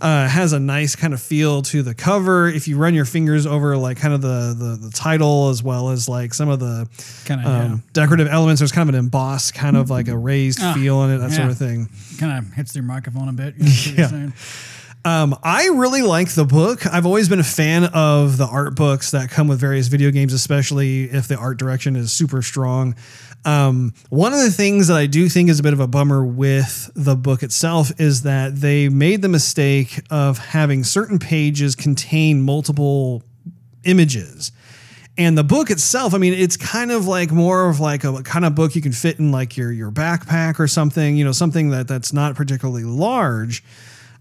uh, has a nice kind of feel to the cover. If you run your fingers over like kind of the the, the title as well as like some of the Kinda, um, decorative elements, there's kind of an embossed, kind of like a raised Ah, feel in it, that sort of thing. Kind of hits their microphone a bit. You know *laughs* Yeah. Um, I really like the book. I've always been a fan of the art books that come with various video games, especially if the art direction is super strong. Um, one of the things that I do think is a bit of a bummer with the book itself is that they made the mistake of having certain pages contain multiple images. And the book itself, I mean, it's kind of like more of like a kind of book you can fit in like your your backpack or something, you know, something that that's not particularly large.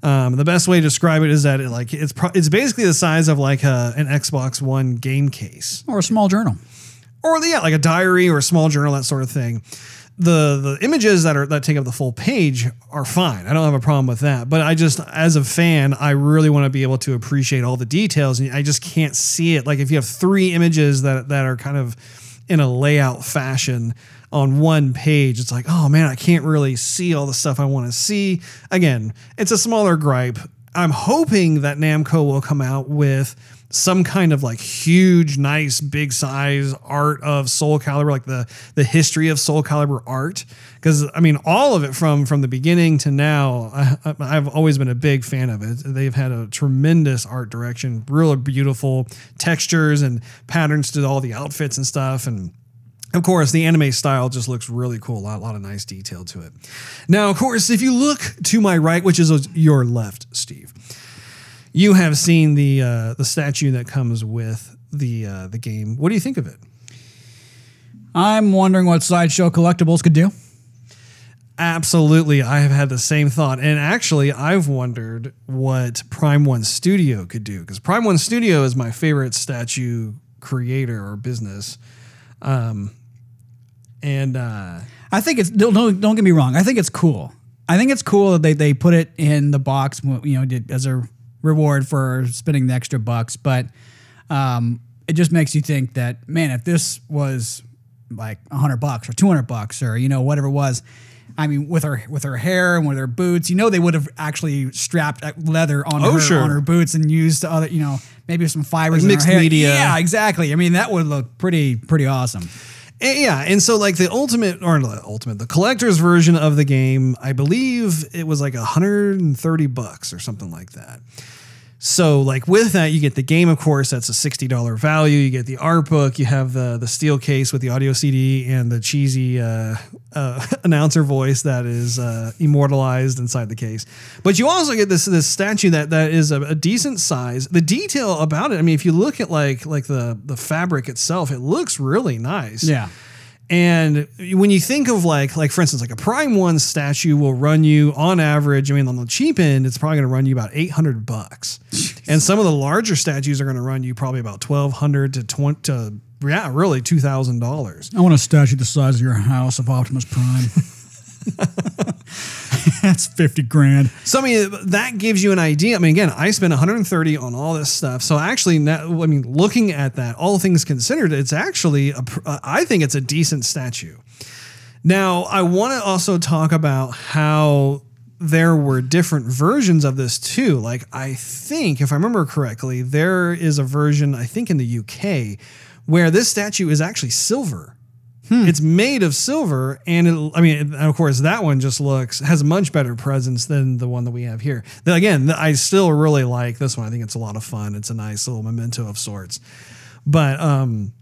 Um, the best way to describe it is that it like it's pro- it's basically the size of like a, an Xbox One game case, Or a small journal. Or yeah, like a diary or a small journal, that sort of thing. The the images that are that take up the full page are fine. I don't have a problem with that. But I just as a fan, I really want to be able to appreciate all the details, and I just can't see it. Like if you have three images that that are kind of in a layout fashion on one page, it's like, oh man, I can't really see all the stuff I want to see. Again, it's a smaller gripe. I'm hoping that Namco will come out with some kind of like huge, nice, big size art of Soul Calibur, like the the history of Soul Calibur art. Because I mean, all of it from from the beginning to now, I, I've always been a big fan of it. They've had a tremendous art direction, really beautiful textures and patterns to all the outfits and stuff, and of course, the anime style just looks really cool. A lot, lot of nice detail to it. Now, of course, if you look to my right, which is uh, your left, Steve, you have seen the uh, the statue that comes with the uh, the game. What do you think of it? I'm wondering what Sideshow Collectibles could do. Absolutely, I have had the same thought, and actually, I've wondered what Prime One Studio could do because Prime One Studio is my favorite statue creator or business. Um, and uh, I think it's don't, don't don't get me wrong. I think it's cool. I think it's cool that they they put it in the box, you know, as a reward for spending the extra bucks. But um, it just makes you think that man, if this was like a hundred bucks or two hundred bucks or you know whatever it was. I mean, with her with her hair and with her boots, you know, they would have actually strapped uh, leather on Oh, her sure. on her boots and used other, you know, maybe some fibers, Like mixed media. Yeah, exactly. I mean, that would look pretty pretty awesome. And yeah, and so like the ultimate or the ultimate, the collector's version of the game, I believe it was like 130 bucks or something like that. So like with that, you get the game, of course, that's a $60 value. You get the art book, you have the the steel case with the audio CD and the cheesy uh, uh, *laughs* announcer voice that is uh, immortalized inside the case. But you also get this this statue that that is a, a decent size. The detail about it, I mean, if you look at like like the the fabric itself, it looks really nice. Yeah. And when you think of like, like for instance, like a Prime One statue will run you on average. I mean, on the cheap end, it's probably going to run you about eight hundred bucks, and some of the larger statues are going to run you probably about twelve hundred to twenty. To, yeah, really two thousand dollars. I want a statue the size of your house of Optimus Prime. *laughs* *laughs* That's 50 grand. So I mean, that gives you an idea. I mean, again, I spent 130 on all this stuff. So actually, now, I mean, looking at that, all things considered, it's actually, a, uh, I think it's a decent statue. Now, I want to also talk about how there were different versions of this too. Like I think, if I remember correctly, there is a version I think in the UK where this statue is actually silver. It's made of silver, and it, I mean, of course, that one just looks has a much better presence than the one that we have here. Then again, I still really like this one. I think it's a lot of fun. It's a nice little memento of sorts. But um,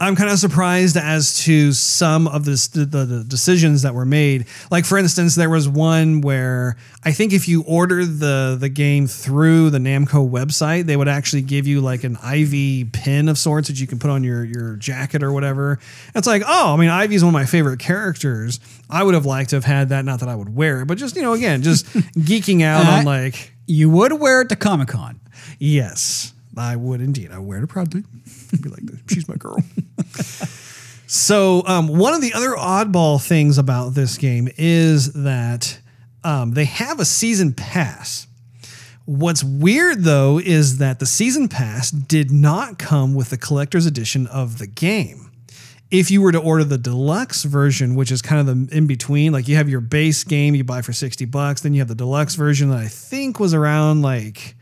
I'm kind of surprised as to some of this, the, the, decisions that were made. Like for instance, there was one where I think if you order the the game through the Namco website, they would actually give you like an Ivy pin of sorts that you can put on your your jacket or whatever. It's like, oh, I mean, Ivy's one of my favorite characters. I would have liked to have had that. Not that I would wear it, but just you know, again, just *laughs* geeking out I- on like, You would wear it to Comic Con. yes, I would indeed. I would wear it proudly. *laughs* Be like, she's my girl. *laughs* So, um, one of the other oddball things about this game is that um, they have a season pass. What's weird though is that the season pass did not come with the collector's edition of the game. If you were to order the deluxe version, which is kind of the in between, like you have your base game you buy for 60 bucks, then you have the deluxe version that I think was around like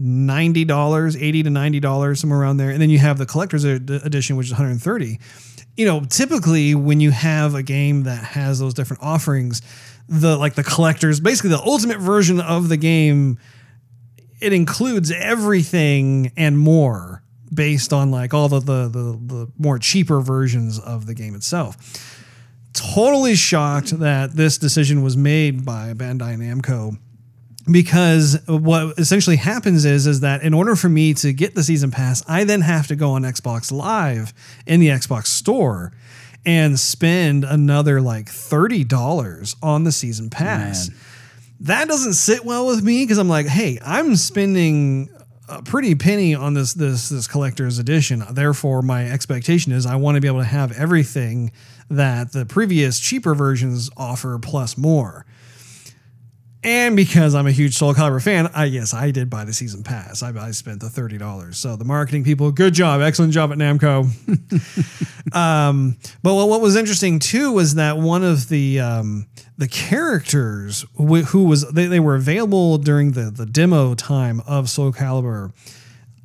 $90, 80 to $90, somewhere around there. And then you have the collector's edition, which is 130 you know, typically when you have a game that has those different offerings, the like the collectors, basically the ultimate version of the game, it includes everything and more based on like all the the the, the more cheaper versions of the game itself. Totally shocked that this decision was made by Bandai Namco because what essentially happens is is that in order for me to get the season pass, I then have to go on Xbox Live in the Xbox Store and spend another like thirty dollars on the season pass. Man. That doesn't sit well with me because I'm like, hey, I'm spending a pretty penny on this this this collector's edition. Therefore, my expectation is I want to be able to have everything that the previous cheaper versions offer plus more. And because I'm a huge Soul Calibur fan, I yes, I did buy the season pass. I, I spent the thirty dollars. So the marketing people, good job, excellent job at Namco. *laughs* um, but what, what was interesting too was that one of the um, the characters wh- who was they, they were available during the the demo time of Soul Calibur.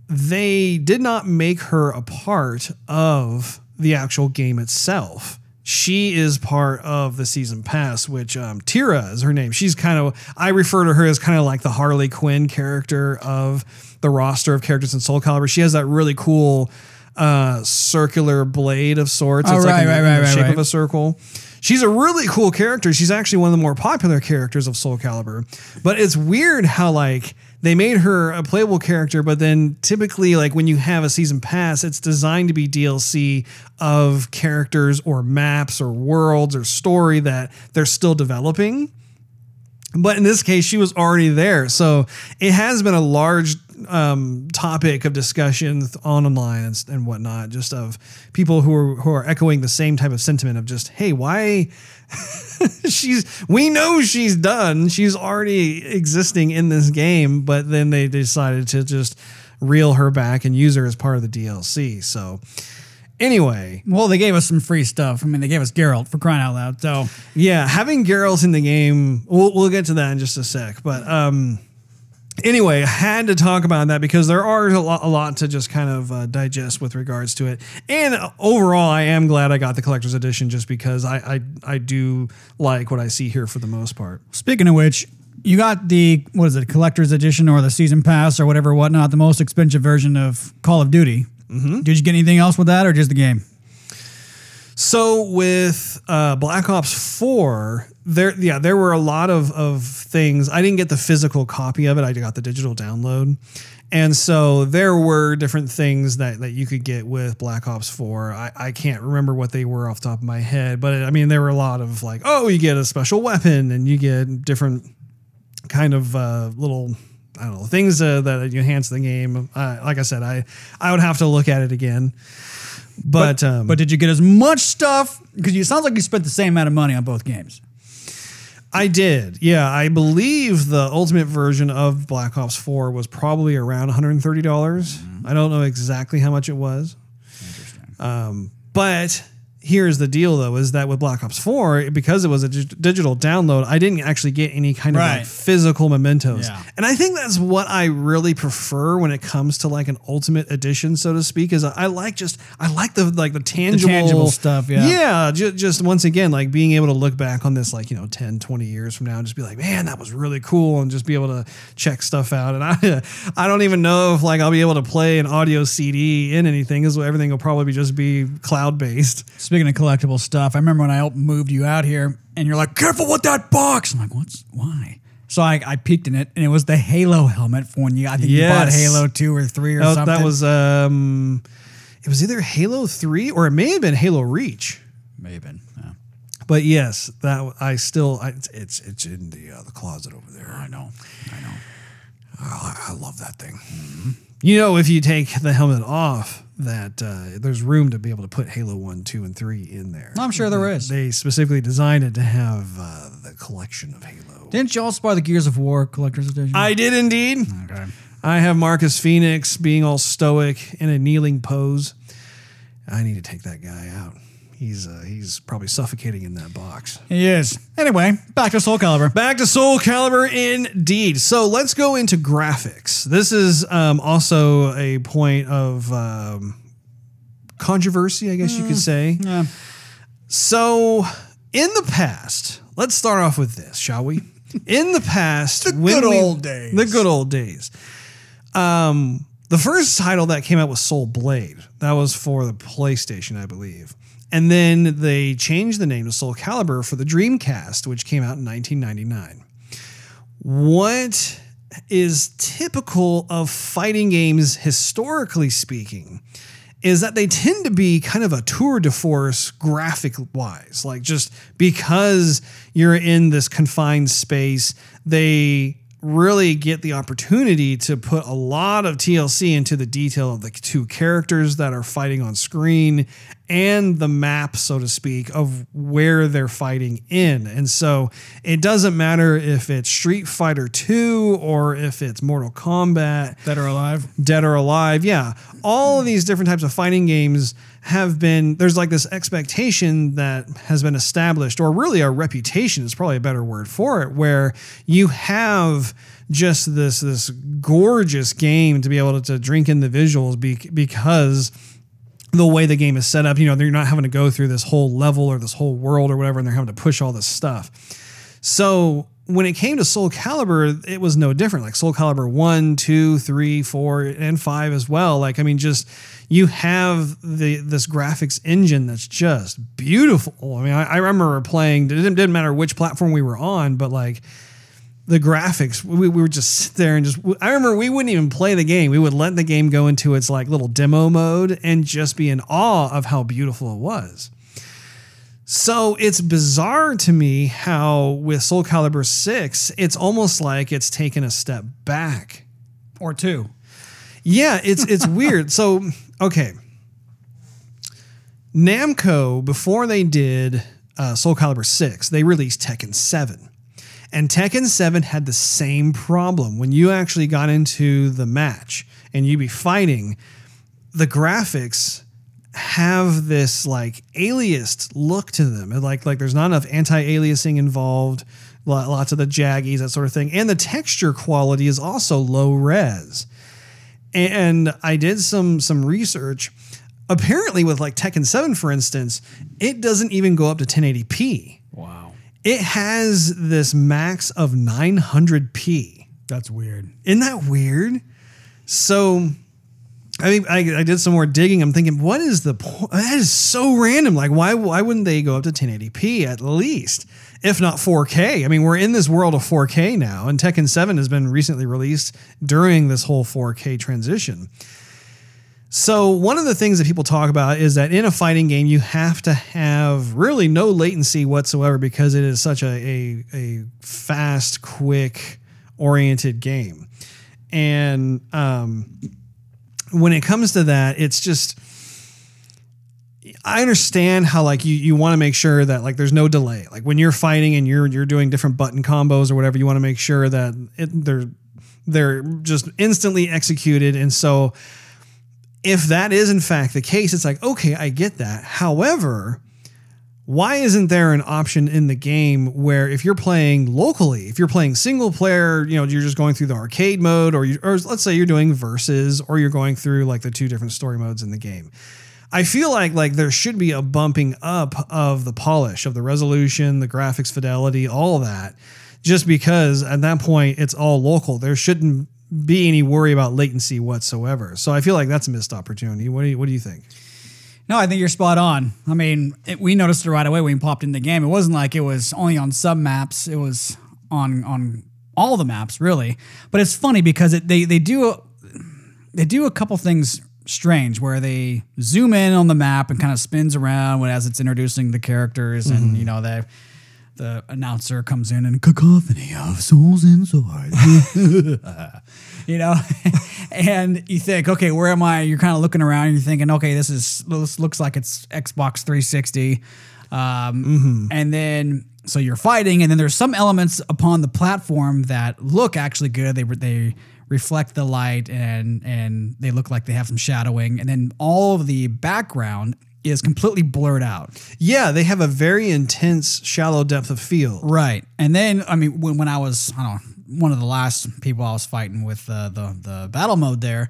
They did not make her a part of the actual game itself she is part of the season pass, which um, Tira is her name. She's kind of I refer to her as kind of like the Harley Quinn character of the roster of characters in Soul Calibur. She has that really cool uh, circular blade of sorts. Oh, it's like right, in the- right, in the right, right, shape of a circle. She's a really cool character. She's actually one of the more popular characters of Soul Calibur. But it's weird how like they made her a playable character, but then typically like when you have a season pass, it's designed to be DLC of characters or maps or worlds or story that they're still developing. But in this case, she was already there. So it has been a large um, topic of discussion on online and, and whatnot, just of people who are who are echoing the same type of sentiment of just, hey, why *laughs* she's we know she's done. She's already existing in this game, but then they decided to just reel her back and use her as part of the DLC. So anyway, Well, they gave us some free stuff. I mean, they gave us Geralt for crying out loud. So yeah, having Geralt in the game, we'll, we'll get to that in just a sec. But um, anyway, I had to talk about that because there are a lot, a lot to just kind of uh, digest with regards to it. And overall, I am glad I got the collector's edition just because I, I I do like what I see here for the most part. Speaking of which, you got the what is it, collector's edition or the season pass or whatever, whatnot, the most expensive version of Call of Duty. Mm-hmm. Did you get anything else with that or just the game? So with uh, Black Ops Four, there yeah there were a lot of of things. I didn't get the physical copy of it. I got the digital download, and so there were different things that that you could get with Black Ops Four. I, I can't remember what they were off the top of my head, but I mean there were a lot of like oh you get a special weapon and you get different kind of uh, little. I don't know things uh, that enhance the game. Uh, like I said, I I would have to look at it again, but um, But did you get as much stuff? Because it sounds like you spent the same amount of money on both games. I did. Yeah, I believe the ultimate version of Black Ops 4 was probably around $130. dollars I don't know exactly how much it was. Um, but here's the deal though is that with Black Ops 4 because it was a dig- digital download I didn't actually get any kind of like physical mementos Yeah. and I think that's what I really prefer when it comes to like an ultimate edition so to speak is I like just I like the like the tangible, tangible stuff, yeah. yeah ju- just once again like being able to look back on this like you know 10 20 years from now and just be like man that was really cool and just be able to check stuff out and *laughs* I I don't even know if like I'll be able to play an audio CD in anything is everything will probably just be cloud based Speaking of collectible stuff, I remember when I moved you out here and you're like, careful with that box. I'm like, what's why? So I, I peeked in it and it was the Halo helmet for when you, I think you bought Halo 2 or 3 or That, something. that was um, it was either Halo Three or it may have been Halo Reach. may maybe. Yeah, But yes, that I still I, it's- it's in the uh, the closet over there. I know. I know. Oh, I, I love that thing. You know, if you take the helmet off, that uh, there's room to be able to put Halo One, Two, and Three in there. I'm sure there is. They specifically designed it to have uh, the collection of Halo. Didn't you also buy the Gears of War collector's edition? I did indeed. okay. I have Marcus Phoenix being all stoic in a kneeling pose. I need to take that guy out. He's uh, he's probably suffocating in that box. He is. Anyway, back to Soul Calibur. Back to Soul Calibur indeed. So let's go into graphics. This is um, also a point of um, controversy, I guess you could say. Yeah. So in the past, let's start off with this, shall we? *laughs* In the past, the good old days. the good old days. Um, the first title that came out was Soul Blade. That was for the PlayStation, I believe. And then they changed the name to Soul Calibur for the Dreamcast, which came out in 1999. What is typical of fighting games, historically speaking, is that they tend to be kind of a tour de force graphic wise. Like just because you're in this confined space, they really get the opportunity to put a lot of TLC into the detail of the two characters that are fighting on screen and the map, so to speak, of where they're fighting in. And so it doesn't matter if it's Street Fighter 2 or if it's Mortal Kombat. Dead or Alive. Dead or Alive. Yeah. All of these different types of fighting games have been, there's like this expectation that has been established, or really a reputation is probably a better word for it, where you have just this this gorgeous game to be able to, to drink in the visuals be, because the way the game is set up, you know, they're not having to go through this whole level or this whole world or whatever, and they're having to push all this stuff. So when it came to Soul Calibur, it was no different. Like Soul Calibur 1, 2, 3, 4, and 5 as well. Like, I mean, just you have the this graphics engine that's just beautiful. I mean, I, I remember playing, it didn't, didn't matter which platform we were on, but like the graphics, we, we would just sit there and just, I remember we wouldn't even play the game. We would let the game go into its like little demo mode and just be in awe of how beautiful it was. So it's bizarre to me how with Soul Calibur 6, it's almost like it's taken a step back. Or two. Yeah, it's it's *laughs* weird. So, okay. Namco, before they did uh, Soul Calibur 6, they released Tekken 7. And Tekken 7 had the same problem. When you actually got into the match and you be fighting, the graphics have this like aliased look to them. Like like there's not enough anti-aliasing involved, lots of the jaggies, that sort of thing. And the texture quality is also low res. And I did some some research. Apparently, with like Tekken 7, for instance, it doesn't even go up to 1080p. Wow. It has this max of 900p. That's weird. Isn't that weird? So, I mean, I, I did some more digging. I'm thinking, what is the point? That is so random. Like, why why wouldn't they go up to 1080p at least, if not 4K? I mean, we're in this world of 4K now, and Tekken 7 has been recently released during this whole 4K transition. So, one of the things that people talk about is that in a fighting game, you have to have really no latency whatsoever because it is such a, a, a fast, quick oriented game. And um, when it comes to that, it's just. I understand how like you, you want to make sure that like there's no delay. Like when you're fighting and you're you're doing different button combos or whatever, you want to make sure that it, they're they're just instantly executed. And so if that is in fact the case, it's like, okay, I get that. However, why isn't there an option in the game where if you're playing locally, if you're playing single player, you know, you're just going through the arcade mode, or you, or let's say you're doing versus, or you're going through like the two different story modes in the game. I feel like like there should be a bumping up of the polish of the resolution, the graphics fidelity, all that. Just because at that point it's all local, there shouldn't be any worry about latency whatsoever. So I feel like that's a missed opportunity. What do you, what do you think? No, I think you're spot on. I mean, it, we noticed it right away when we popped in the game. It wasn't like it was only on some maps; it was on on all the maps, really. But it's funny because it, they they do they do a couple things strange where they zoom in on the map and kind of spins around when as it's introducing the characters, and mm-hmm. you know the the announcer comes in and cacophony of souls and swords. *laughs* you know? *laughs* And you think okay where am i? You're kind of looking around and you're thinking okay this is this looks like it's xbox 360 um, and then so you're fighting and then there's some elements upon the platform that look actually good. They they reflect the light and and they look like they have some shadowing. And then all of the background is completely blurred out Yeah, they have a very intense shallow depth of field. Right. And then, I mean, when, when I was, I don't know, one of the last people I was fighting with uh, the, the battle mode there,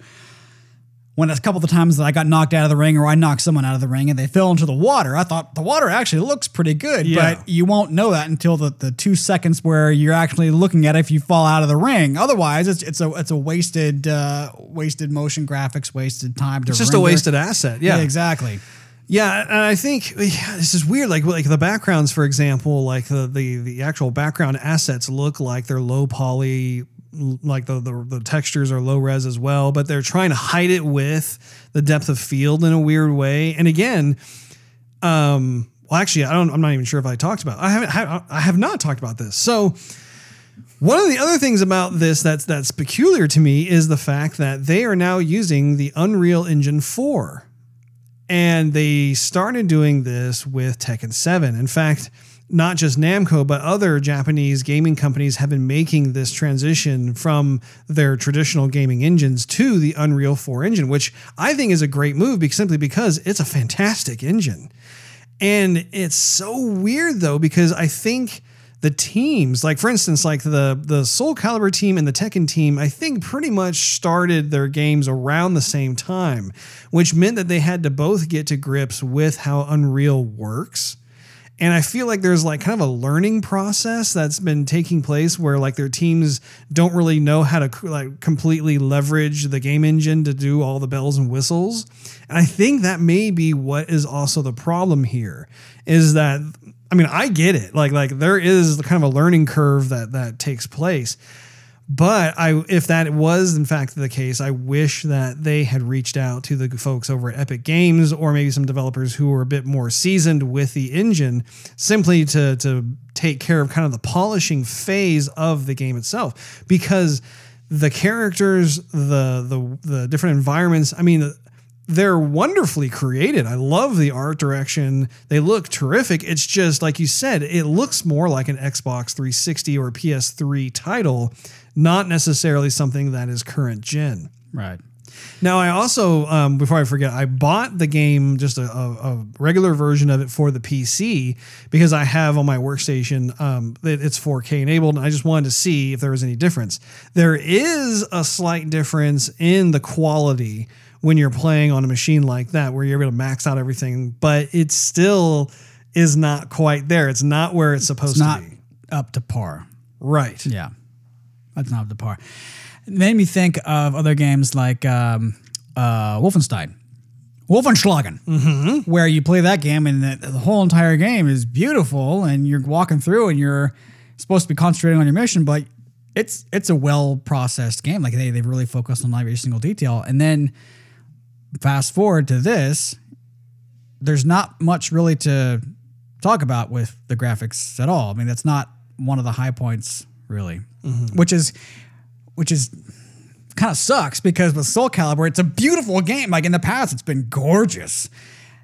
when a couple of the times that I got knocked out of the ring or I knocked someone out of the ring and they fell into the water, I thought the water actually looks pretty good. Yeah. But you won't know that until the, the two seconds where you're actually looking at it if you fall out of the ring. Otherwise, it's it's a it's a wasted uh, wasted motion graphics, wasted time to It's just a wasted asset. Yeah. exactly. Yeah, and I think yeah, this is weird. Like like the backgrounds, for example, like the the the actual background assets look like they're low poly, like the the, the textures are low res as well, but they're trying to hide it with the depth of field in a weird way. And again, um, well, actually, I don't. I'm not even sure if I talked about. I haven't. I have not talked about this. So. One of the other things about this that's that's peculiar to me is the fact that they are now using the Unreal Engine 4 and they started doing this with Tekken 7. In fact, not just Namco, but other Japanese gaming companies have been making this transition from their traditional gaming engines to the Unreal 4 engine, which I think is a great move because simply because it's a fantastic engine. And it's so weird though, because I think the teams, like for instance, like the the Soul Calibur team and the Tekken team, I think pretty much started their games around the same time, which meant that they had to both get to grips with how Unreal works. And I feel like there's like kind of a learning process that's been taking place where like their teams don't really know how to like completely leverage the game engine to do all the bells and whistles. And I think that may be what is also the problem here is that I mean, I get it. Like like there is kind of a learning curve that that takes place. But I, if that was in fact the case, I wish that they had reached out to the folks over at Epic Games or maybe some developers who were a bit more seasoned with the engine, simply to to take care of kind of the polishing phase of the game itself. Because the characters, the the the different environments, I mean, they're wonderfully created. I love the art direction. They look terrific. It's just like you said, it looks more like an Xbox 360 or PS3 title, not necessarily something that is current gen. Right. Now, I also, um, before I forget, I bought the game, just a, a, a regular version of it for the PC because I have on my workstation, um, it- it's 4K enabled, and I just wanted to see if there was any difference. There is a slight difference in the quality when you're playing on a machine like that, where you're able to max out everything, but it still is not quite there. It's not where it's supposed It's not to be. up to par. Right. Yeah, that's not up to par. It made me think of other games like um, uh, Wolfenstein, Wolfenschlagen, where you play that game and the, the whole entire game is beautiful, and you're walking through and you're supposed to be concentrating on your mission, but it's it's a well processed game. Like they they really focused on every single detail, and then fast forward to this, there's not much really to talk about with the graphics at all. I mean, that's not one of the high points really, which is which is kind of sucks because with Soul Calibur, it's a beautiful game. Like in the past, it's been gorgeous.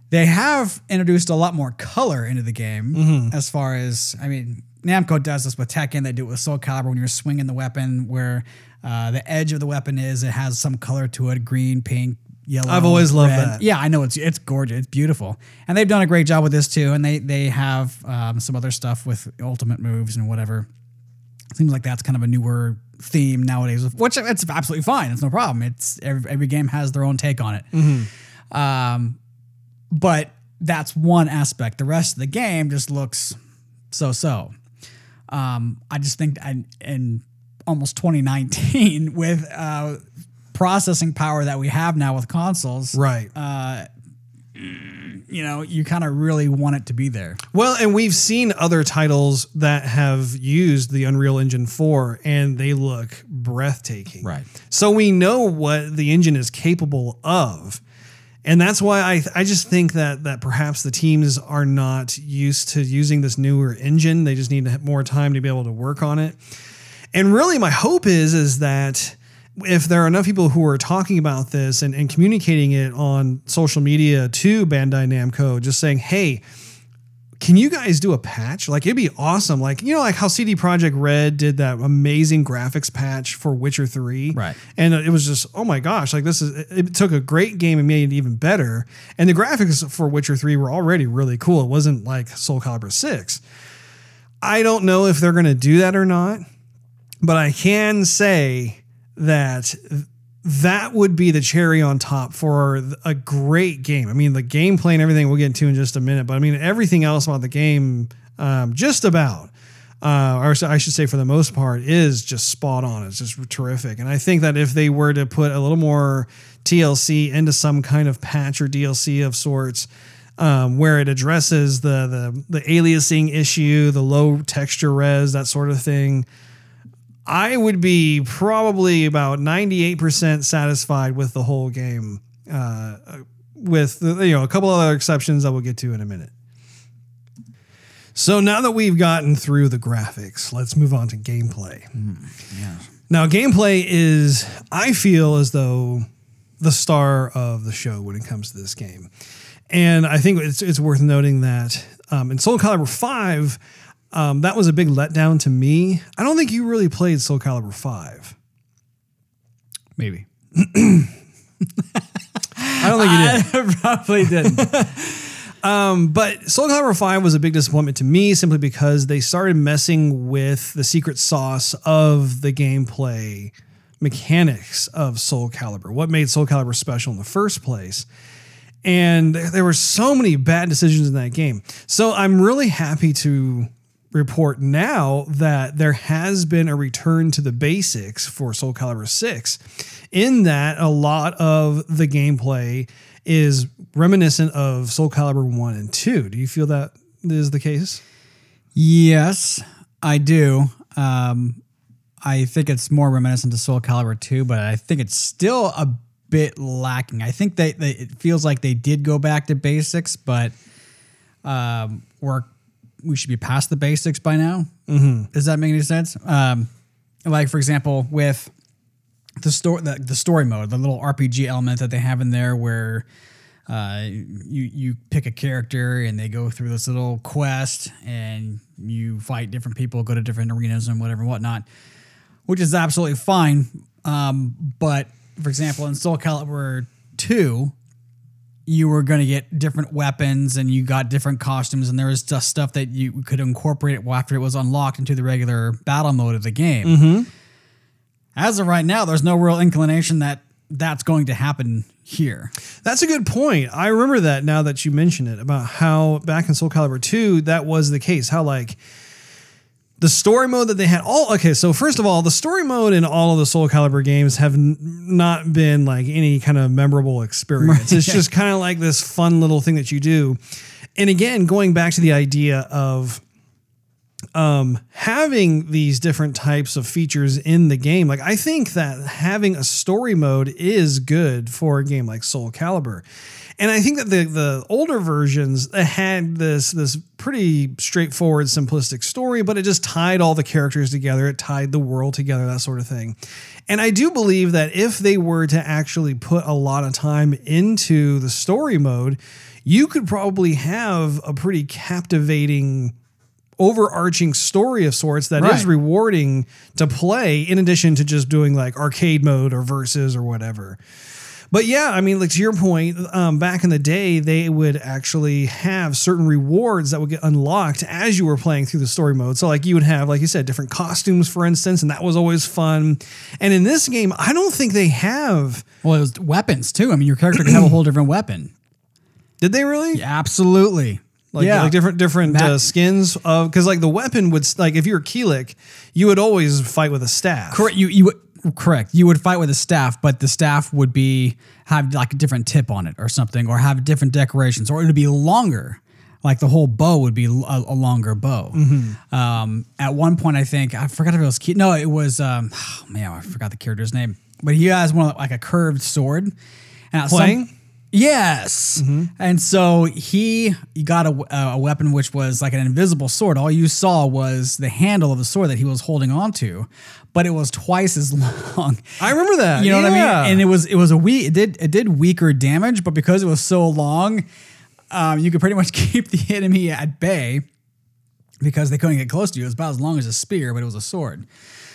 They have introduced a lot more color into the game as far as I mean, Namco does this with Tekken. They do it with Soul Calibur when you're swinging the weapon, where uh, the edge of the weapon is, it has some color to it, green, pink, yellow. I've always loved red. that. Yeah, I know it's it's gorgeous. It's beautiful, and they've done a great job with this too. And they they have um, some other stuff with ultimate moves and whatever. Seems like that's kind of a newer theme nowadays, which it's absolutely fine. It's no problem. It's every, every game has their own take on it. Mm-hmm. Um, but that's one aspect. The rest of the game just looks so so. Um, I just think I, in almost 2019 *laughs* with uh, processing power that we have now with consoles, Right. Uh, you know, you kind of really want it to be there. Well, and we've seen other titles that have used the Unreal Engine 4 and they look breathtaking. Right. So we know what the engine is capable of. And that's why I I just think that that perhaps the teams are not used to using this newer engine. They just need more time to be able to work on it. And really my hope is is that if there are enough people who are talking about this and, and communicating it on social media to Bandai Namco, just saying, hey, can you guys do a patch? Like it'd be awesome. Like, you know, like how CD Projekt Red did that amazing graphics patch for Witcher 3. Right. And it was just, oh my gosh, like this is it took a great game and made it even better. And the graphics for Witcher 3 were already really cool. It wasn't like Soul Calibur 6. I don't know if they're gonna do that or not, but I can say that that would be the cherry on top for a great game. I mean, the gameplay and everything we'll get into in just a minute, but I mean, everything else about the game, um, just about, uh, or I should say for the most part, is just spot on. It's just terrific. And I think that if they were to put a little more TLC into some kind of patch or DLC of sorts, um, where it addresses the, the the aliasing issue, the low texture res, that sort of thing, I would be probably about 98% satisfied with the whole game, uh, with you know a couple other exceptions I will get to in a minute. So now that we've gotten through the graphics, let's move on to gameplay. Now, gameplay is, I feel as though, the star of the show when it comes to this game. And I think it's, it's worth noting that um, in Soul Calibur 5, um, that was a big letdown to me. I don't think you really played Soul Calibur 5. Maybe. *clears throat* I don't think you did. *laughs* I probably didn't. *laughs* But Soul Calibur 5 was a big disappointment to me simply because they started messing with the secret sauce of the gameplay mechanics of Soul Calibur. What made Soul Calibur special in the first place? And there were so many bad decisions in that game. So I'm really happy to report now that there has been a return to the basics for Soul Calibur 6 in that a lot of the gameplay is reminiscent of Soul Calibur 1 and 2. Do you feel that is the case? yes, I do. Um, I think it's more reminiscent to Soul Calibur 2, but I think it's still a bit lacking. I think they it feels like they did go back to basics, but um, we're we should be past the basics by now. Mm-hmm. Does that make any sense? Um, like for example, with the story, the, the story mode, the little RPG element that they have in there, where uh, you you pick a character and they go through this little quest and you fight different people, go to different arenas and whatever and whatnot, which is absolutely fine. Um, but for example, in Soul Calibur two, you were going to get different weapons and you got different costumes and there was just stuff that you could incorporate after it was unlocked into the regular battle mode of the game. Mm-hmm. As of right now, there's no real inclination that that's going to happen here. That's a good point. I remember that now that you mention it about how back in Soul Calibur 2 that was the case. How like the story mode that they had all okay, so first of all, the story mode in all of the Soul Calibur games have n- not been like any kind of memorable experience. It's just kind of like this fun little thing that you do. And again, going back to the idea of um, having these different types of features in the game, like I think that having a story mode is good for a game like Soul Calibur. And I think that the the older versions had this this pretty straightforward, simplistic story, but it just tied all the characters together. It tied the world together, that sort of thing. And I do believe that if they were to actually put a lot of time into the story mode, you could probably have a pretty captivating overarching story of sorts that is Right. rewarding to play in addition to just doing like arcade mode or verses or whatever. But yeah, I mean, like to your point, um, back in the day, they would actually have certain rewards that would get unlocked as you were playing through the story mode. So, like, you would have, like you said, different costumes, for instance, and that was always fun. And in this game, I don't think they have. Well, it was weapons too. I mean, your character could have a whole different weapon. Did they really? Absolutely. Like, yeah. like different different uh, skins of because like the weapon would like if you're Kilik, you would always fight with a staff. Correct. You you correct. You would fight with a staff, but the staff would be have like a different tip on it or something, or have different decorations, or it would be longer. Like the whole bow would be a, a longer bow. Um, at one point, I think I forgot if it was no, it was um, oh, man, I forgot the character's name, but he has one like a curved sword. And at some- Playing? Yes. And so he got a, a weapon which was like an invisible sword. All you saw was the handle of the sword that he was holding onto, but it was twice as *laughs* long. I remember that. You know what I mean? And it was it was a weak it did it did weaker damage, but because it was so long, um, you could pretty much *laughs* keep the enemy at bay because they couldn't get close to you. It was about as long as a spear, but it was a sword.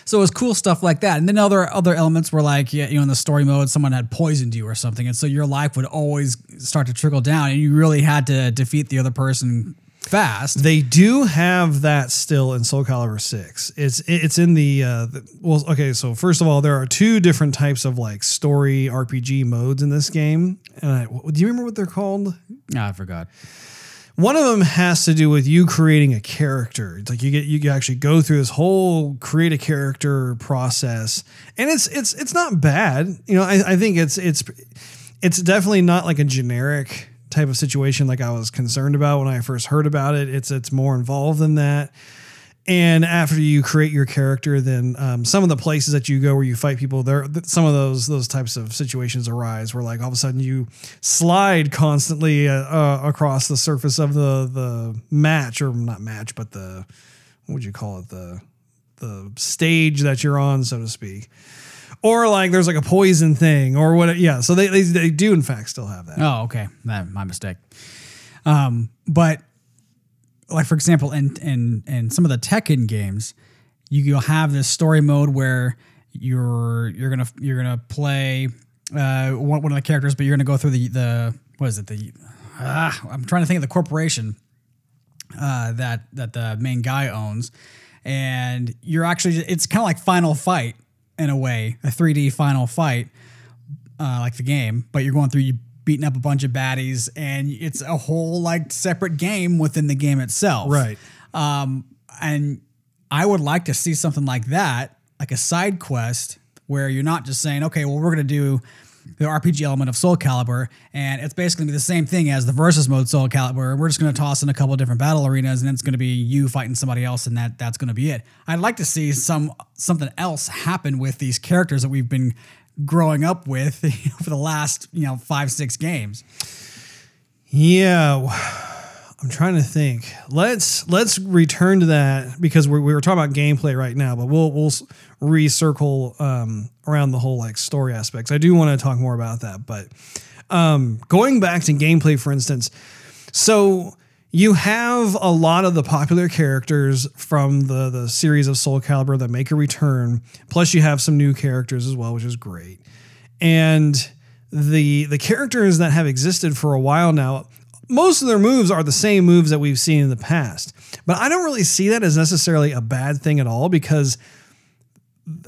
So it was cool stuff like that. And then other other elements were like, yeah, you know, in the story mode, someone had poisoned you or something, and so your life would always start to trickle down, and you really had to defeat the other person fast. They do have that still in Soul Calibur 6. It's it's in the, uh, the well okay, so first of all there are two different types of like story RPG modes in this game. And I, do you remember what they're called? Ah, I forgot. One of them has to do with you creating a character. It's like you get you actually go through this whole create a character process, and it's it's it's not bad. You know, I, I think it's it's it's definitely not like a generic type of situation like I was concerned about when I first heard about it. It's it's more involved than that. And after you create your character, then um, some of the places that you go where you fight people, there some of those those types of situations arise where like all of a sudden you slide constantly uh, uh, across the surface of the the match or not match, but the what would you call it the the stage that you're on, so to speak. Or like there's like a poison thing or what? Yeah, so they, they they do in fact still have that. Oh, okay. That, my mistake. Um, but like for example, in in in some of the Tekken games, you you'll have this story mode where you're you're gonna you're gonna play uh, one, one of the characters, but you're gonna go through the the what is it the ah, I'm trying to think of the corporation uh, that that the main guy owns, and you're actually it's kind of like Final Fight in a way, a 3D Final Fight, uh, like the game, but you're going through you beating up a bunch of baddies, and it's a whole like separate game within the game itself, Right. Um, and I would like to see something like that, like a side quest where you're not just saying, okay, well, we're gonna do the RPG element of Soul Calibur, and it's basically the same thing as the versus mode Soul Calibur. We're just gonna toss in a couple different battle arenas, and it's gonna be you fighting somebody else, and that that's gonna be it. I'd like to see some something else happen with these characters that we've been growing up with *laughs* for the last you know five six games. Yeah, I'm trying to think. Let's let's return to that because we're, we were talking about gameplay right now, but we'll we'll recircle um, around the whole like story aspects. I do want to talk more about that, but um, going back to gameplay, for instance, so you have a lot of the popular characters from the the series of Soul Calibur that make a return. Plus, you have some new characters as well, which is great. And the the characters that have existed for a while now, most of their moves are the same moves that we've seen in the past. But I don't really see that as necessarily a bad thing at all because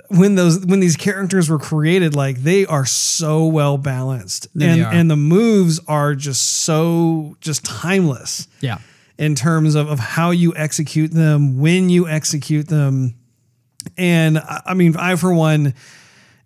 when those when these characters were created like they are so well balanced they and and the moves are just so just timeless Yeah. in terms of, of how you execute them, when you execute them. And I I mean, I, for one,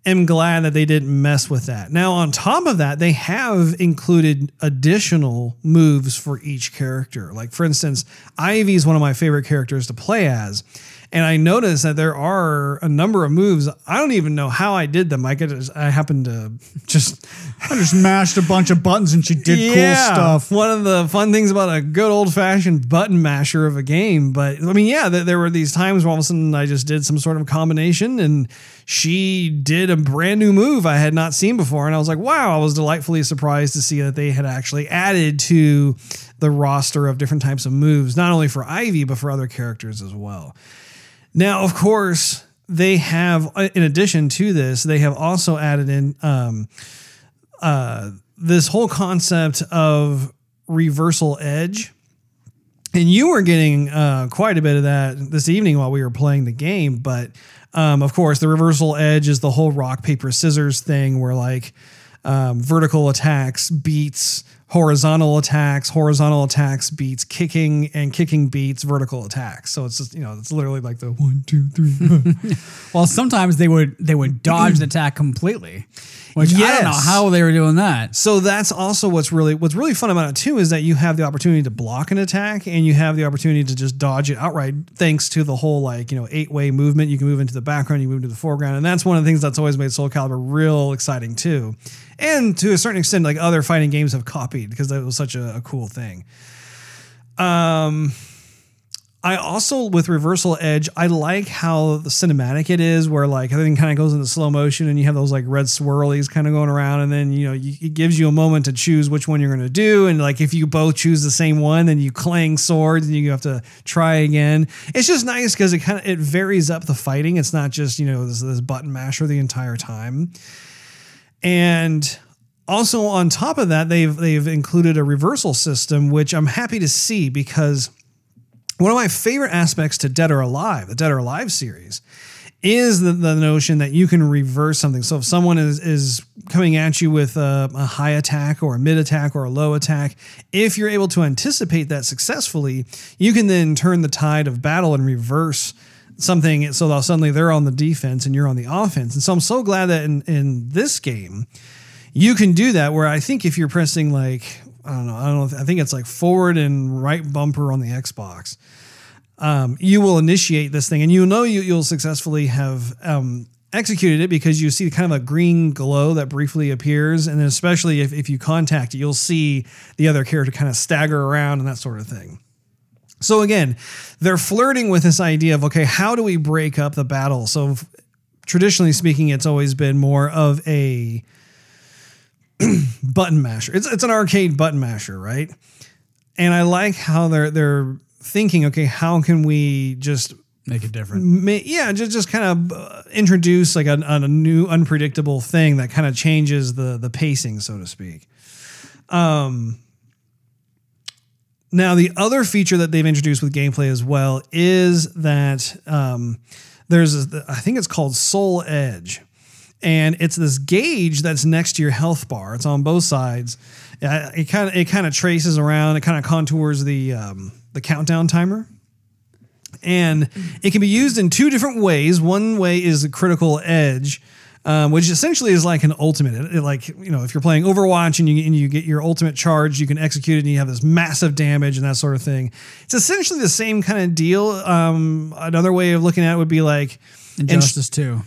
am glad that they didn't mess with that. Now, on top of that, they have included additional moves for each character. Like, for instance, Ivy is one of my favorite characters to play as. And I noticed that there are a number of moves. I don't even know how I did them. I could just, I happened to just I just mashed a bunch of buttons and she did cool stuff. one of the fun things about a good old fashioned button masher of a game. But I mean, yeah, there, there were these times where all of a sudden I just did some sort of combination and she did a brand new move I had not seen before. And I was like, wow, I was delightfully surprised to see that they had actually added to the roster of different types of moves, not only for Ivy, but for other characters as well. Now, of course, they have, in addition to this, they have also added in um, uh, this whole concept of reversal edge. And you were getting uh, quite a bit of that this evening while we were playing the game. But um, of course, the reversal edge is the whole rock, paper, scissors thing where like um, vertical attacks beats horizontal attacks, horizontal attacks beats kicking, and kicking beats vertical attacks. So it's just, you know, it's literally like the one, two, three. *laughs* Well, sometimes they would they would dodge the attack completely, which I don't know how they were doing that. So that's also what's really what's really fun about it too is that you have the opportunity to block an attack and you have the opportunity to just dodge it outright thanks to the whole like you know eight way movement. You can move into the background, you move into the foreground, and that's one of the things that's always made Soul Calibur real exciting too. And to a certain extent, like other fighting games have copied because that was such a, a cool thing. Um, I also with reversal edge, I like how the cinematic it is, where like everything kind of goes into slow motion, and you have those like red swirlies kind of going around, and then you know you, it gives you a moment to choose which one you're going to do, and like if you both choose the same one, then you clang swords and you have to try again. It's just nice because it kind of it varies up the fighting. It's not just you know this this button masher the entire time, and also on top of that, they've they've included a reversal system, which I'm happy to see because one of my favorite aspects to Dead or Alive, the Dead or Alive series, is the, the notion that you can reverse something. So if someone is is coming at you with a, a high attack or a mid attack or a low attack, if you're able to anticipate that successfully, you can then turn the tide of battle and reverse something so that suddenly they're on the defense and you're on the offense. And so I'm so glad that in, in this game, you can do that where I think if you're pressing like I don't know, I don't know, I think it's like forward and right bumper on the Xbox. Um, you will initiate this thing and you know you, you'll successfully have um, executed it because you see kind of a green glow that briefly appears. And then especially if, if you contact it, you'll see the other character kind of stagger around and that sort of thing. So again, they're flirting with this idea of okay, how do we break up the battle? So traditionally speaking, it's always been more of a *clears throat* button masher. It's it's an arcade button masher, right? And I like how they're they're thinking, okay, how can we just Make it different. ma- yeah, just just kind of uh, introduce like a, a new unpredictable thing that kind of changes the the pacing, so to speak. Um, now the other feature that they've introduced with gameplay as well is that um, there's a, I think it's called Soul Edge, and it's this gauge that's next to your health bar. It's on both sides. Uh, It kind of it kind of traces around. It kind of contours the um, the countdown timer and it can be used in two different ways. One way is a critical edge, um, which essentially is like an ultimate. It, it like you know, if you're playing Overwatch and you and you get your ultimate charge, you can execute it and you have this massive damage and that sort of thing. It's essentially the same kind of deal. Um, another way of looking at it would be like Injustice Two.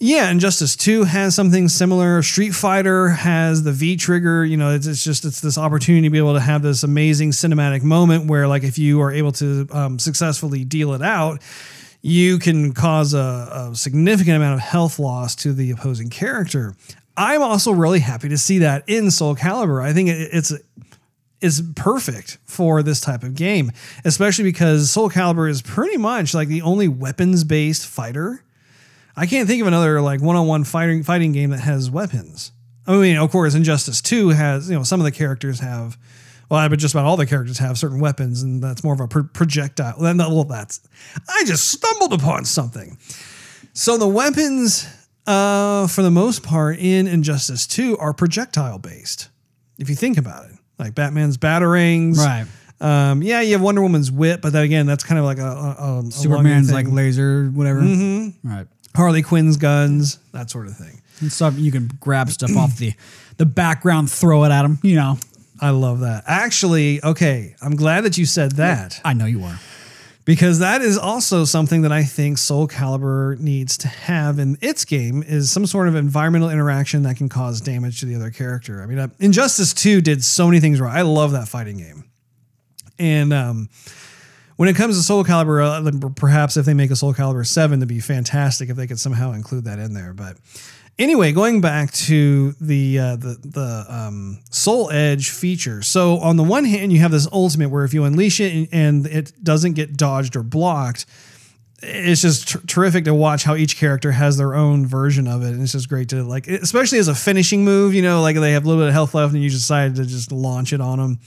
yeah, Injustice 2 has something similar. Street Fighter has the V trigger. You know, it's, it's just it's this opportunity to be able to have this amazing cinematic moment where, like, if you are able to um, successfully deal it out, you can cause a, a significant amount of health loss to the opposing character. I'm also really happy to see that in Soul Calibur. I think it, it's is perfect for this type of game, especially because Soul Calibur is pretty much like the only weapons based fighter. I can't think of another like one-on-one fighting fighting game that has weapons. I mean, of course, Injustice Two has you know some of the characters have, well, I but just about all the characters have certain weapons, and that's more of a pro- projectile. Then, well, that's I just stumbled upon something. So the weapons, uh, for the most part, in Injustice Two are projectile based. If you think about it, like Batman's batarangs, Right. Um, yeah, you have Wonder Woman's whip, but then again, that's kind of like a, a, a Superman's like laser, whatever. Mm-hmm. Right. Harley Quinn's guns, that sort of thing. And stuff you can grab stuff off the the background, throw it at them. You know. I love that. Actually, okay, I'm glad that you said that I know you are. because that is also something that I think Soul Calibur needs to have in its game is some sort of environmental interaction that can cause damage to the other character. I mean, uh, Injustice 2 did so many things right. I love that fighting game. And um, when it comes to Soul Calibur, uh, perhaps if they make a Soul Calibur 7, to be fantastic if they could somehow include that in there. But anyway, going back to the uh, the the um, Soul Edge feature. So on the one hand, you have this ultimate where if you unleash it and, it doesn't get dodged or blocked, it's just ter- terrific to watch how each character has their own version of it, and it's just great to like, especially as a finishing move. You know, like they have a little bit of health left, and you decide to just launch it on them.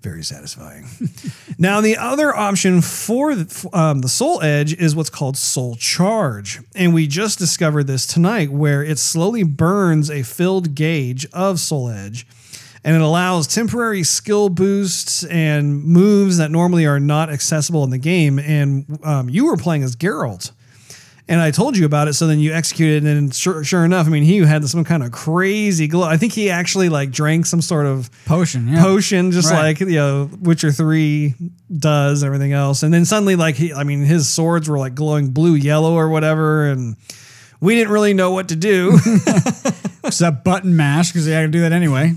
Very satisfying. *laughs* now, the other option for the, um, the Soul Edge is what's called Soul Charge, and we just discovered this tonight, where it slowly burns a filled gauge of Soul Edge and it allows temporary skill boosts and moves that normally are not accessible in the game. And um, you were playing as Geralt. And I told you about it, so then you executed, and sure, sure enough, I mean, he had some kind of crazy glow. I think he actually like drank some sort of Potion, yeah. potion, just Right. like you know Witcher Three does, everything else. And then suddenly, like he, I mean, his swords were like glowing blue, yellow, or whatever, and we didn't really know what to do. *laughs* Except button mash because they had to do that anyway.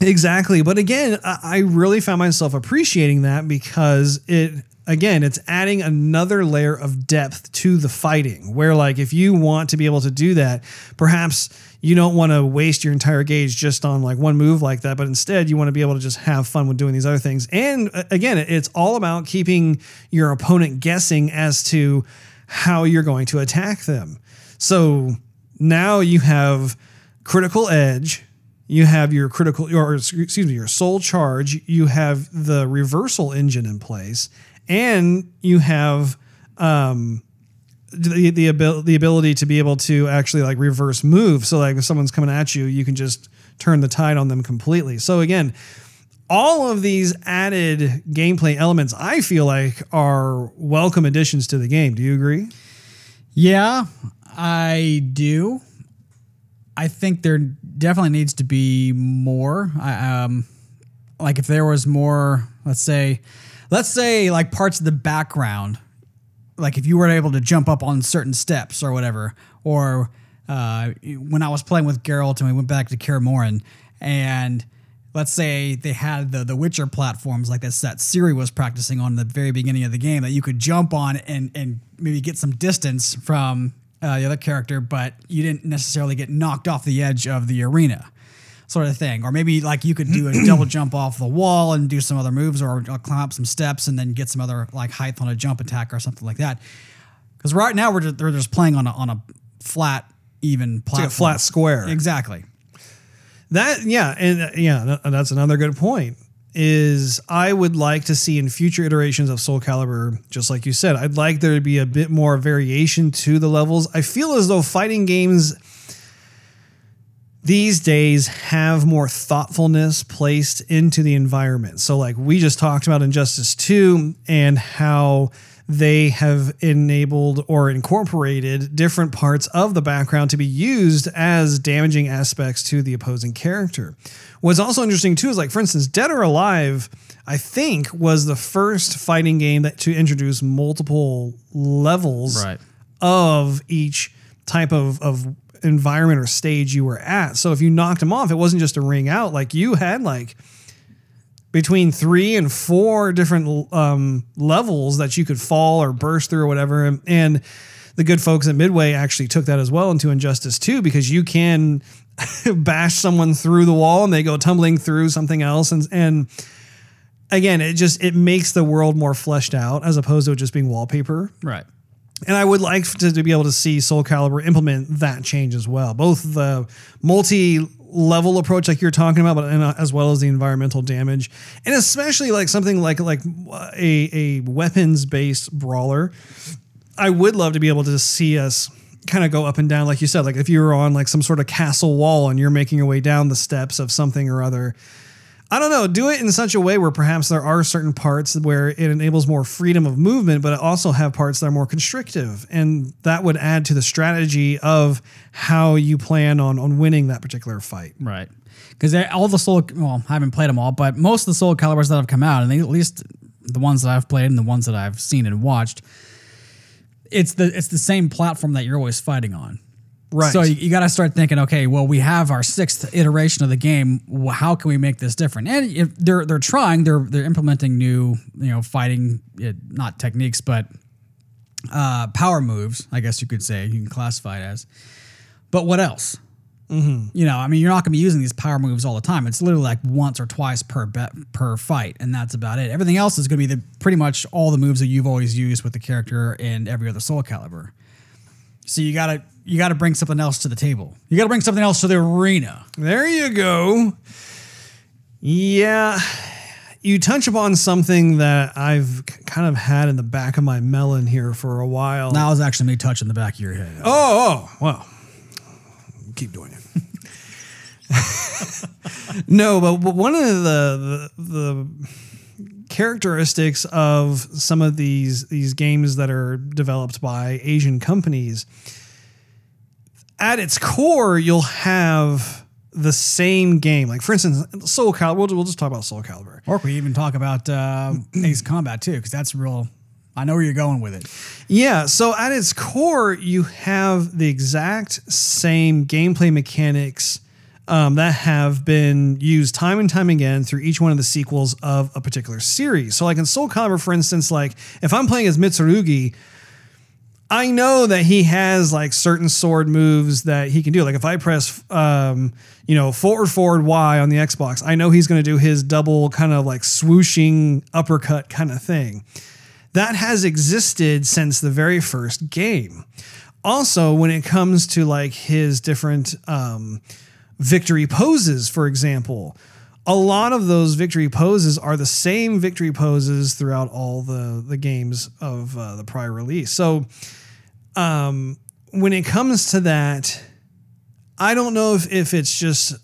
Exactly. But again, I really found myself appreciating that because it, again, it's adding another layer of depth to the fighting. Where, like, if you want to be able to do that, perhaps you don't want to waste your entire gauge just on like one move like that, but instead you want to be able to just have fun with doing these other things. And uh, again, it's all about keeping your opponent guessing as to how you're going to attack them. So now you have critical edge you have your critical or excuse me your soul charge you have the reversal engine in place and you have um the the, abil- the ability to be able to actually like reverse move so like if someone's coming at you you can just turn the tide on them completely so again all of these added gameplay elements i feel like are welcome additions to the game do you agree Yeah, I do. I think there definitely needs to be more. I, um, like if there was more, let's say, let's say like parts of the background, like if you were able to jump up on certain steps or whatever, or uh, when I was playing with Geralt and we went back to Kaer and let's say they had the the Witcher platforms like this that Ciri was practicing on the very beginning of the game that you could jump on and and maybe get some distance from uh, the other character, but you didn't necessarily get knocked off the edge of the arena. Sort of thing, or maybe like you could do a double *clears throat* jump off the wall and do some other moves, or uh, climb up some steps and then get some other like height on a jump attack or something like that. Because right now we're just, they're just playing on a on a flat, even platform. like a flat square Exactly. That yeah, and uh, yeah, th- that's another good point. Is I would like to see in future iterations of Soul Calibur, just like you said, I'd like there to be a bit more variation to the levels. I feel as though fighting games these days have more thoughtfulness placed into the environment. So, like we just talked about Injustice 2 and how they have enabled or incorporated different parts of the background to be used as damaging aspects to the opposing character. What's also interesting too is like, for instance, Dead or Alive, I think was the first fighting game that to introduce multiple levels Right. of each type of, of environment or stage you were at. So if you knocked them off, it wasn't just a ring out. Like you had like between three and four different um, levels that you could fall or burst through or whatever. And, and the good folks at Midway actually took that as well into Injustice 2 because you can *laughs* bash someone through the wall and they go tumbling through something else. And, and again, it just, it makes the world more fleshed out as opposed to just being wallpaper. Right. And I would like to, to be able to see Soul Calibur implement that change as well, both the multi-level approach like you're talking about, but and, uh, as well as the environmental damage, and especially like something like like a a weapons-based brawler. I would love to be able to see us kind of go up and down, like you said, like if you were on like some sort of castle wall and you're making your way down the steps of something or other. I don't know. Do it in such a way where perhaps there are certain parts where it enables more freedom of movement, but also have parts that are more constrictive, and that would add to the strategy of how you plan on on winning that particular fight. Right. Because all the Soul, well, I haven't played them all, but most of the Soul Calibers that have come out, and they, at least the ones that I've played and the ones that I've seen and watched, it's the it's the same platform that you're always fighting on. Right. So you, you got to start thinking, okay, well, we have our sixth iteration of the game. Wh- How can we make this different? And if they're they're trying, they're they're implementing new, you know, fighting uh, not techniques, but uh, power moves. I guess you could say you can classify it as. But what else? You know, I mean, you're not going to be using these power moves all the time. It's literally like once or twice per bet per fight, and that's about it. Everything else is going to be the pretty much all the moves that you've always used with the character in every other Soul Calibur. So you gotta you gotta bring something else to the table. You gotta bring something else to the arena. There you go. Yeah. You touch upon something that I've k- kind of had in the back of my melon here for a while. Now was actually me touching the back of your head. Oh, oh, oh well, keep doing it. *laughs* no, but, but one of the, the the characteristics of some of these these games that are developed by Asian companies, at its core, you'll have the same game. Like for instance, Soul Calibur. We'll, we'll just talk about Soul Calibur. Or we even talk about uh, *clears throat* Ace Combat too, because that's real. I know where you're going with it. Yeah, so at its core, you have the exact same gameplay mechanics um, that have been used time and time again through each one of the sequels of a particular series. So, like in Soul Calibur, for instance, like if I'm playing as Mitsurugi, I know that he has like certain sword moves that he can do. Like if I press, um, you know, forward, forward, Y on the Xbox, I know he's going to do his double kind of like swooshing uppercut kind of thing. That has existed since the very first game. Also, when it comes to like his different um, victory poses, for example, a lot of those victory poses are the same victory poses throughout all the the games of uh, the prior release. So, um, when it comes to that, I don't know if if it's just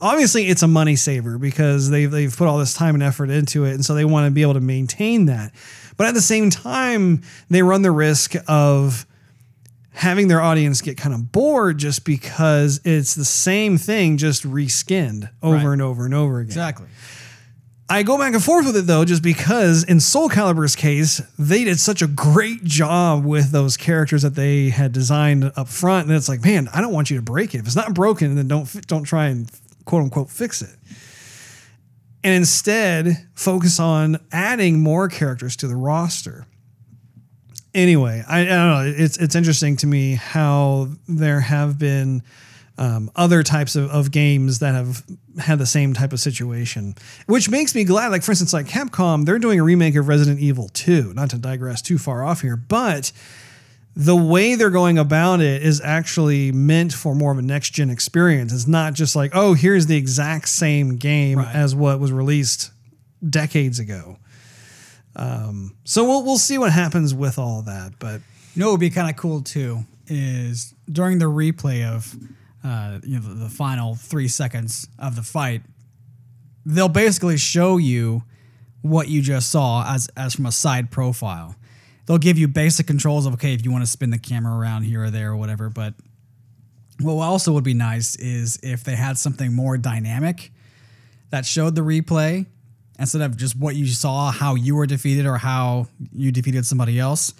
obviously it's a money saver because they've they've put all this time and effort into it, and so they want to be able to maintain that. But at the same time, they run the risk of having their audience get kind of bored just because it's the same thing just reskinned over Right. and over and over again. Exactly. I go back and forth with it though, just because in Soul Calibur's case, they did such a great job with those characters that they had designed up front, and it's like, man, I don't want you to break it. If it's not broken, then don't don't try and quote unquote fix it. And instead, focus on adding more characters to the roster. Anyway, I, I don't know. It's it's interesting to me how there have been um, other types of, of games that have had the same type of situation, which makes me glad. Like for instance, like Capcom, they're doing a remake of Resident Evil 2. Not to digress too far off here, but the way they're going about it is actually meant for more of a next gen experience. It's not just like, oh, here's the exact same game Right. as what was released decades ago. Um, so we'll we'll see what happens with all that, but You know what would be kind of cool too is during the replay of uh, you know the, the final three seconds of the fight, they'll basically show you what you just saw as as from a side profile. They'll give you basic controls of okay if you want to spin the camera around here or there or whatever. But what also would be nice is if they had something more dynamic that showed the replay instead of just what you saw, how you were defeated or how you defeated somebody else.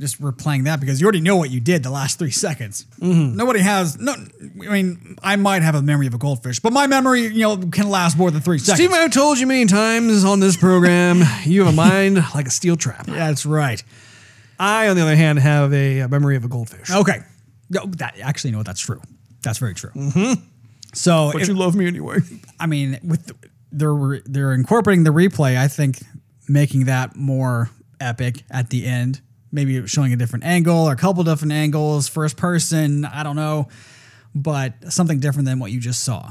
Just replaying that because you already know what you did the last three seconds. Mm-hmm. Nobody has no. I mean, I might have a memory of a goldfish, but my memory, you know, can last more than three seconds. Steve, I've told you many times on this program, *laughs* you have a mind *laughs* like a steel trap. That's right. I, on the other hand, have a, a memory of a goldfish. Okay, no, that actually, know? That's true. That's very true. Mm-hmm. So, But if- you love me anyway. *laughs* I mean, with the, they're they're incorporating the replay. I think making that more epic at the end, maybe showing a different angle or a couple different angles, first person. I don't know, but something different than what you just saw.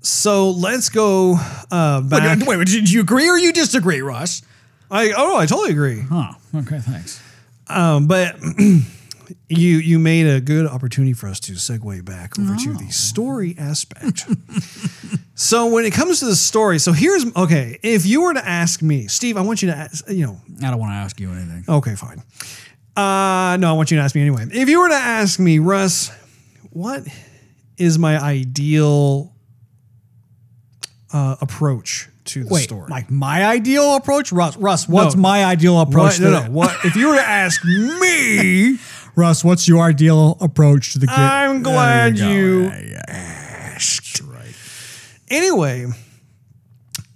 So let's go uh, back. Wait, wait, did you agree or you disagree, Russ? I oh, I totally agree. Oh, okay, thanks. Um, but *clears throat* you you made a good opportunity for us to segue back over to the story aspect. *laughs* so when it comes to the story, so here's okay. If you were to ask me, Steve, I want you to ask, you know, I don't want to ask you anything. Okay, fine. Uh, no, I want you to ask me anyway. If you were to ask me, Russ, what is my ideal uh, approach to the Wait, story? like my ideal approach, Russ. Russ, what's No. my ideal approach? what, no, to no. What if you were to ask *laughs* me? Russ, what's your ideal approach to the game? I'm glad you go. Yeah, yeah. Anyway,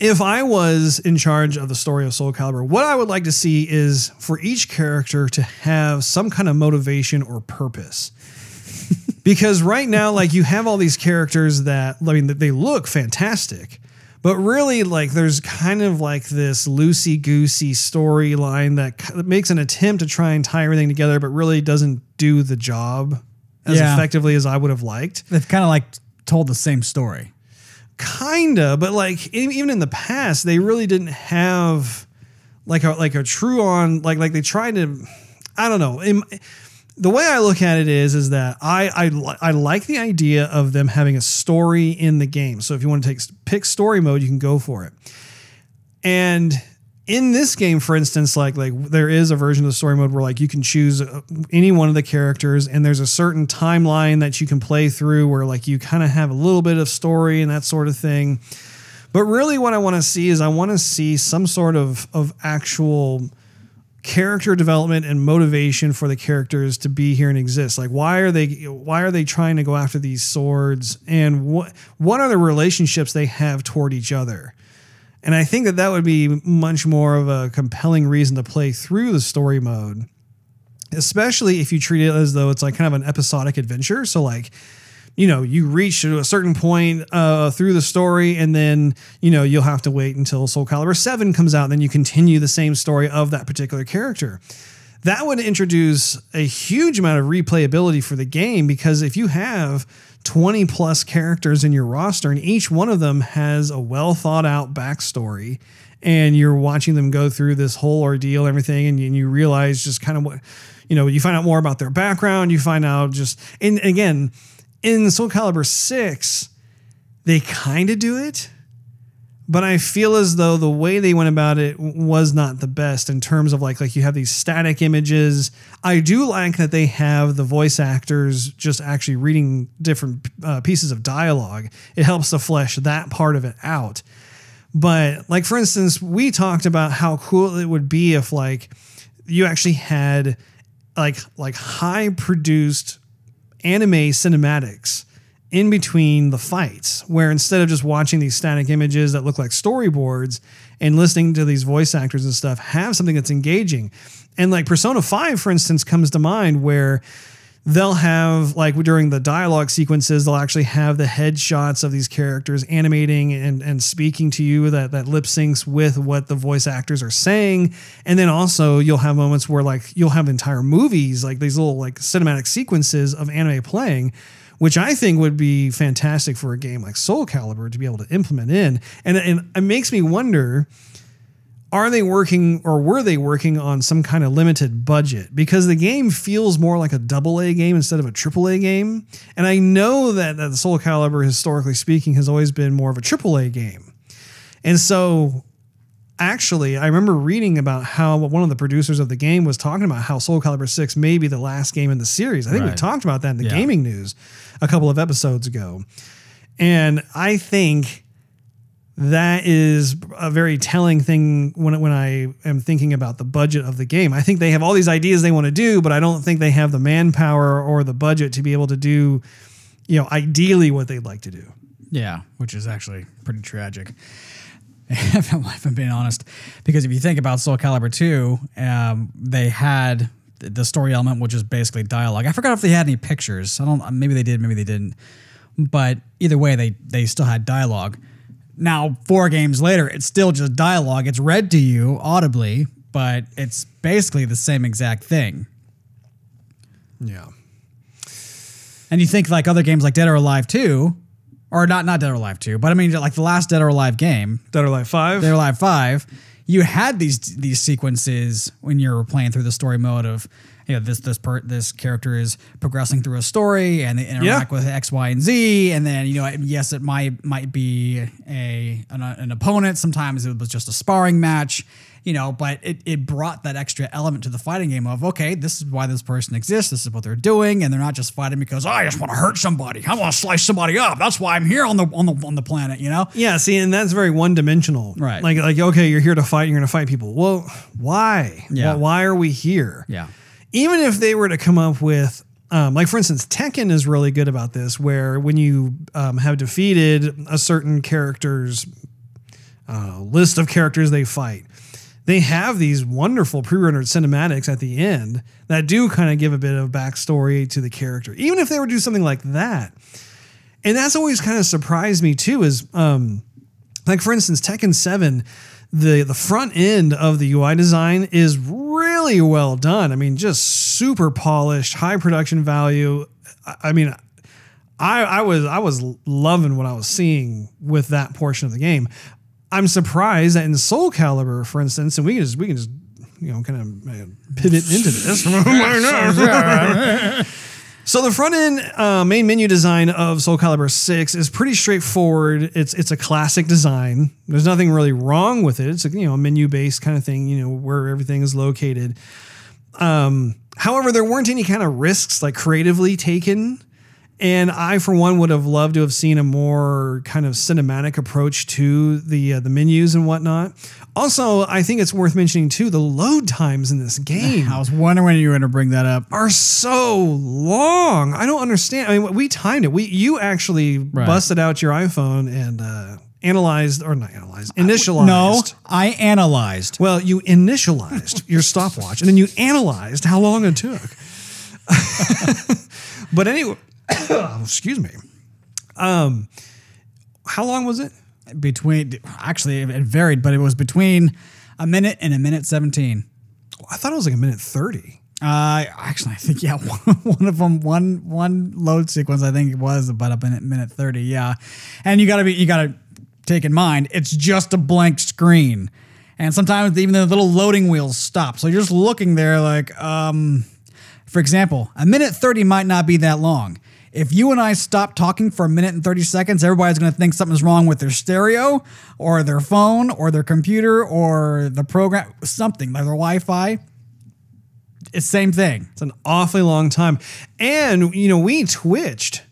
if I was in charge of the story of Soul Calibur, what I would like to see is for each character to have some kind of motivation or purpose. *laughs* because right now, like you have all these characters that I mean, they look fantastic, but really, like there's kind of like this loosey goosey storyline that makes an attempt to try and tie everything together, but really doesn't do the job as Yeah. effectively as I would have liked. They've kind of like told the same story. Kinda, but like even in the past, they really didn't have like a like a true on like like they tried to. I don't know. In- the way I look at it is is that I I I like the idea of them having a story in the game. So if you want to take pick story mode, you can go for it. And in this game, for instance, like like there is a version of the story mode where like you can choose uh, any one of the characters, and there's a certain timeline that you can play through where like you kind of have a little bit of story and that sort of thing. But really, what I want to see is I want to see some sort of of actual character development and motivation for the characters to be here and exist. Like why are they why are they trying to go after these swords and what what are the relationships they have toward each other? And I think that that would be much more of a compelling reason to play through the story mode. Especially if you treat it as though it's like kind of an episodic adventure. So like you know, you reach a certain point uh, through the story, and then you know you'll have to wait until Soul Calibur Seven comes out. And then you continue the same story of that particular character. That would introduce a huge amount of replayability for the game because if you have 20 plus characters in your roster and each one of them has a well thought out backstory and you're watching them go through this whole ordeal everything and you, and you realize just kind of what you know you find out more about their background you find out just and again in Soul Calibur 6, they kind of do it, but I feel as though the way they went about it was not the best in terms of like like you have these static images. I do like that they have the voice actors just actually reading different uh, pieces of dialogue. It helps to flesh that part of it out. But like for instance, we talked about how cool it would be if like you actually had like like high produced anime cinematics in between the fights, where instead of just watching these static images that look like storyboards and listening to these voice actors and stuff, have something that's engaging. And like Persona 5, for instance, comes to mind where they'll have like during the dialogue sequences they'll actually have the headshots of these characters animating and, and speaking to you that that lip syncs with what the voice actors are saying and then also you'll have moments where like you'll have entire movies like these little like cinematic sequences of anime playing which I think would be fantastic for a game like Soul Calibur to be able to implement in. And, and it makes me wonder are they working or were they working on some kind of limited budget? Because the game feels more like a double A game instead of a triple A game. And I know that, that Soul Calibur historically speaking has always been more of a triple A game. And so actually I remember reading about how one of the producers of the game was talking about how Soul Calibur 6 may be the last game in the series I think we talked about that in the Yeah. gaming news a couple of episodes ago and I think that is a very telling thing when when I am thinking about the budget of the game. I think they have all these ideas they want to do, but I don't think they have the manpower or the budget to be able to do, you know, ideally what they'd like to do. Yeah, which is actually pretty tragic. If I'm if I'm being honest, because if you think about Soul Calibur 2, um, they had the story element, which is basically dialogue. I forgot if they had any pictures. I don't. Maybe they did. Maybe they didn't. But either way, they they still had dialogue. Now, four games later, it's still just dialogue. It's read to you audibly, but it's basically the same exact thing. Yeah. And you think like other games like Dead or Alive 2, or not not Dead or Alive 2, but I mean like the last Dead or Alive game, Dead or Alive 5. Dead or Alive 5, you had these these sequences when you were playing through the story mode of you know this this per, this character is progressing through a story and they interact Yeah. with X, Y, and Z, and then you know yes it might might be a an, an opponent. Sometimes it was just a sparring match, you know, but it, it brought that extra element to the fighting game of okay, this is why this person exists, this is what they're doing, and they're not just fighting because "Oh, I just want to hurt somebody, I want to slice somebody up. That's why I'm here on the on the on the planet, you know. Yeah, see, and that's very one dimensional. Right. Like, like okay, you're here to fight. You're going to fight people. Well, why? Yeah. Why, why are we here? Yeah. even if they were to come up with um, like for instance tekken is really good about this where when you um, have defeated a certain character's uh, list of characters they fight they have these wonderful pre-rendered cinematics at the end that do kind of give a bit of backstory to the character, even if they were to do something like that. And that's always kind of surprised me too. Is um, like for instance, Tekken Seven, the the front end of the UI design is really well done. I mean, just super polished, high production value. I, I mean, I, I was I was loving what I was seeing with that portion of the game. I'm surprised that in Soul Calibur, for instance, and we can just we can just you know kind of pivot into this. *laughs* *laughs* So the front end uh, main menu design of Soul Calibur 6 is pretty straightforward. It's it's a classic design. There's nothing really wrong with it. It's a you know menu based kind of thing. You know where everything is located. Um, however, there weren't any kind of risks like creatively taken. And I, for one, would have loved to have seen a more kind of cinematic approach to the uh, the menus and whatnot. Also, I think it's worth mentioning too the load times in this *sighs* game I was wondering when you were going to bring that up. are so long. I don't understand. I mean, we timed it. We you actually busted out your iPhone and uh, analyzed or not analyzed, initialized. No, I analyzed. Well, you initialized *laughs* your stopwatch and then you analyzed how long it took. *laughs* *laughs* but anyway, *coughs* excuse me. Um, how long was it? Between actually, it varied, but it was between a minute and a minute seventeen. I thought it was like a minute thirty. Uh, actually, I think yeah, one, *laughs* one of them, one one load sequence, I think it was about a minute, minute thirty. Yeah, and you gotta be, you gotta take in mind, it's just a blank screen, and sometimes even the little loading wheels stop, so you're just looking there like, um, for example, a minute thirty might not be that long. If you and I stop talking for a minute and 30 seconds, everybody's going to think something's wrong with their stereo or their phone or their computer or the program, something like their Wi Fi. It's the same thing. It's an awfully long time. And, you know, we twitched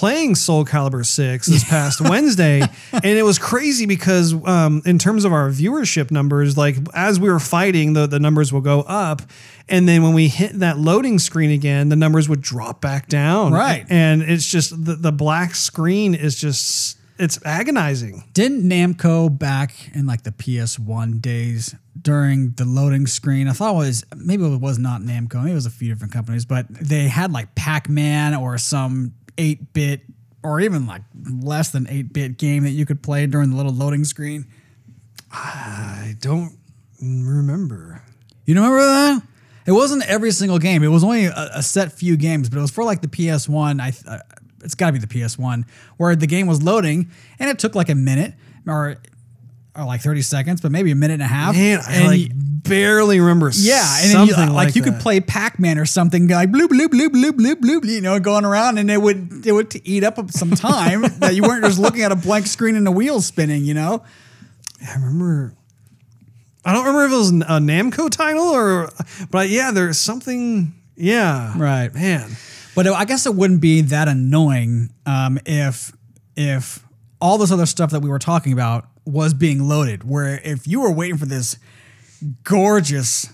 playing Soul Calibur 6 this past Wednesday. *laughs* And it was crazy because, um, in terms of our viewership numbers, like as we were fighting, the, the numbers will go up. And then when we hit that loading screen again, the numbers would drop back down. Right. And it's just the, the black screen is just, it's agonizing. Didn't Namco back in like the PS1 days during the loading screen? I thought it was maybe it was not Namco, maybe it was a few different companies, but they had like Pac Man or some 8 bit or even like less than 8 bit game that you could play during the little loading screen. I don't remember. You remember that? It wasn't every single game. It was only a, a set few games, but it was for like the PS1. I uh, it's got to be the PS1 where the game was loading and it took like a minute or or like 30 seconds, but maybe a minute and a half. Man, I And like you- barely remember yeah, and then you, like, like, you could play Pac-Man or something like bloop bloop bloop bloop bloop bloop, you know, going around, and it would it would eat up some time *laughs* that you weren't just looking at a blank screen and a wheel spinning, you know. I remember. I don't remember if it was a Namco title or, but yeah, there's something. Yeah, Right. man. But I guess it wouldn't be that annoying um, if if all this other stuff that we were talking about was being loaded. Where if you were waiting for this gorgeous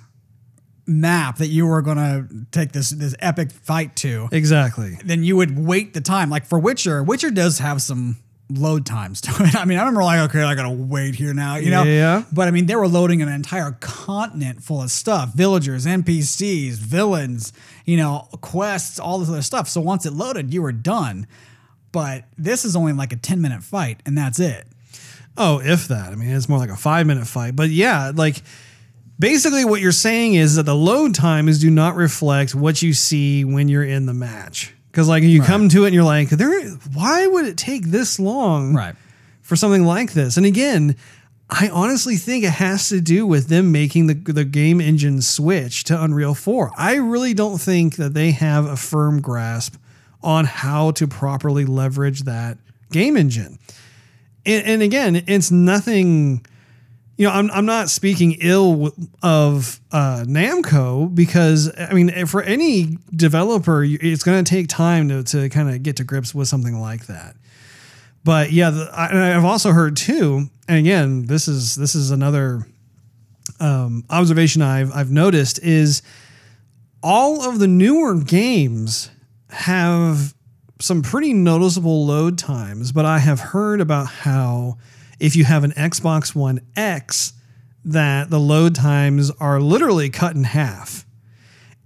map that you were going to take this this epic fight to, Exactly. then you would wait the time. Like for Witcher, Witcher does have some load times to it. *laughs* I mean, I remember like, okay, I gotta wait here now, you know? Yeah. But I mean, they were loading an entire continent full of stuff villagers, NPCs, villains, you know, quests, all this other stuff. So once it loaded, you were done. But this is only like a 10 minute fight, and that's it. Oh, if that. I mean, it's more like a five minute fight. But yeah, like basically what you're saying is that the load times do not reflect what you see when you're in the match. Because like you come to it and you're like, there. Why would it take this long? Right. for something like this. And again, I honestly think it has to do with them making the, the game engine switch to Unreal 4. I really don't think that they have a firm grasp on how to properly leverage that game engine. And, and again, it's nothing. You know, I'm, I'm not speaking ill of uh, Namco because I mean, for any developer, it's going to take time to, to kind of get to grips with something like that. But yeah, the, I, I've also heard too, and again, this is this is another um, observation I've I've noticed is all of the newer games have some pretty noticeable load times, but I have heard about how if you have an Xbox One X, that the load times are literally cut in half.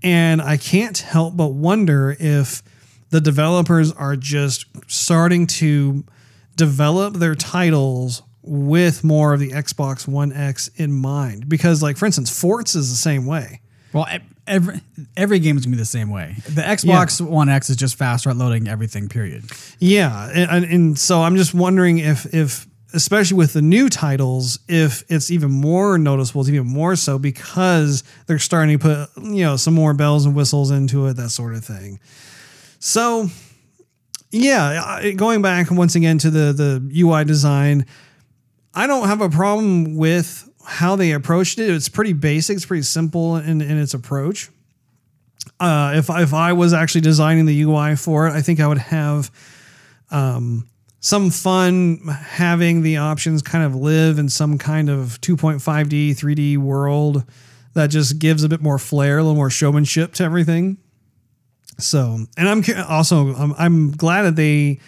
And I can't help but wonder if the developers are just starting to develop their titles with more of the Xbox One X in mind. Because, like, for instance, Forts is the same way. Well, every every game is gonna be the same way. The Xbox One X is just faster at loading everything. Period. Yeah, and, and- and so I'm just wondering if if especially with the new titles, if it's even more noticeable, it's even more so because they're starting to put you know some more bells and whistles into it, that sort of thing. So yeah, going back once again to the the UI design, I don't have a problem with how they approached it. It's pretty basic. It's pretty simple in, in its approach. Uh, if if I was actually designing the UI for it, I think I would have um, some fun having the options kind of live in some kind of 2.5D, 3D world that just gives a bit more flair, a little more showmanship to everything. So, and I'm also I'm, I'm glad that they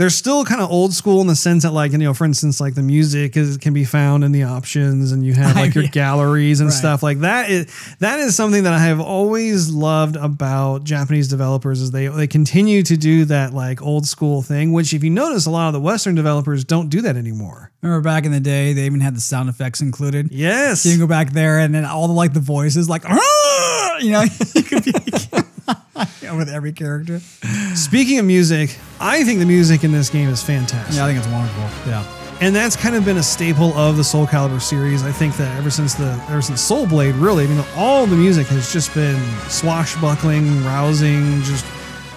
they're still kind of old school in the sense that like you know for instance like the music is can be found in the options and you have like *laughs* your Yeah. galleries and Right. stuff like that is that is something that I have always loved about Japanese developers is they they continue to do that like old school thing which if you notice a lot of the western developers don't do that anymore. Remember back in the day, they even had the sound effects included. Yes. So you can go back there and then all the like the voices like "Ah!" you know *laughs* you could be *laughs* you know, with every character. Speaking of music, I think the music in this game is fantastic. Yeah, I think it's wonderful. Yeah. and that's kind of been a staple of the Soul Calibur series. I think that ever since the ever since Soul Blade, really, I mean, all the music has just been swashbuckling, rousing, just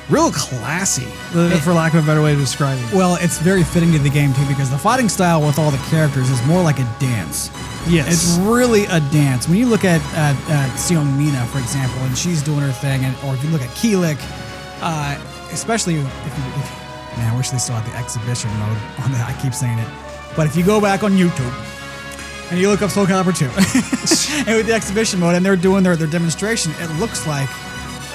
real classy, uh, for lack of a better way to describe it. Well, it's very fitting to the game too because the fighting style with all the characters is more like a dance. Yes. It's really a dance. When you look at at, at Seong Mi-na, for example, and she's doing her thing, and or if you look at Kilik, uh, especially if you, if, man, I wish they still had the exhibition mode on that. I keep saying it, but if you go back on YouTube and you look up Soul Calibur 2, *laughs* and with the exhibition mode, and they're doing their, their demonstration, it looks like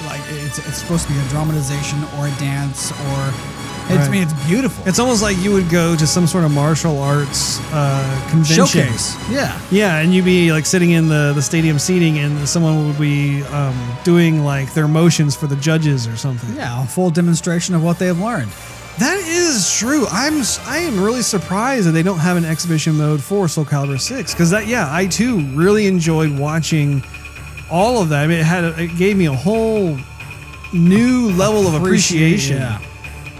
like it's it's supposed to be a dramatization or a dance or. It's, I mean, it's beautiful. It's almost like you would go to some sort of martial arts uh, convention. showcase. Yeah. Yeah, and you'd be like sitting in the, the stadium seating, and someone would be um, doing like their motions for the judges or something. Yeah, a full demonstration of what they have learned. That is true. I'm I am really surprised that they don't have an exhibition mode for Soul Calibur 6 because that yeah, I too really enjoyed watching all of that. I mean, it had a, it gave me a whole new level of appreciation Yeah.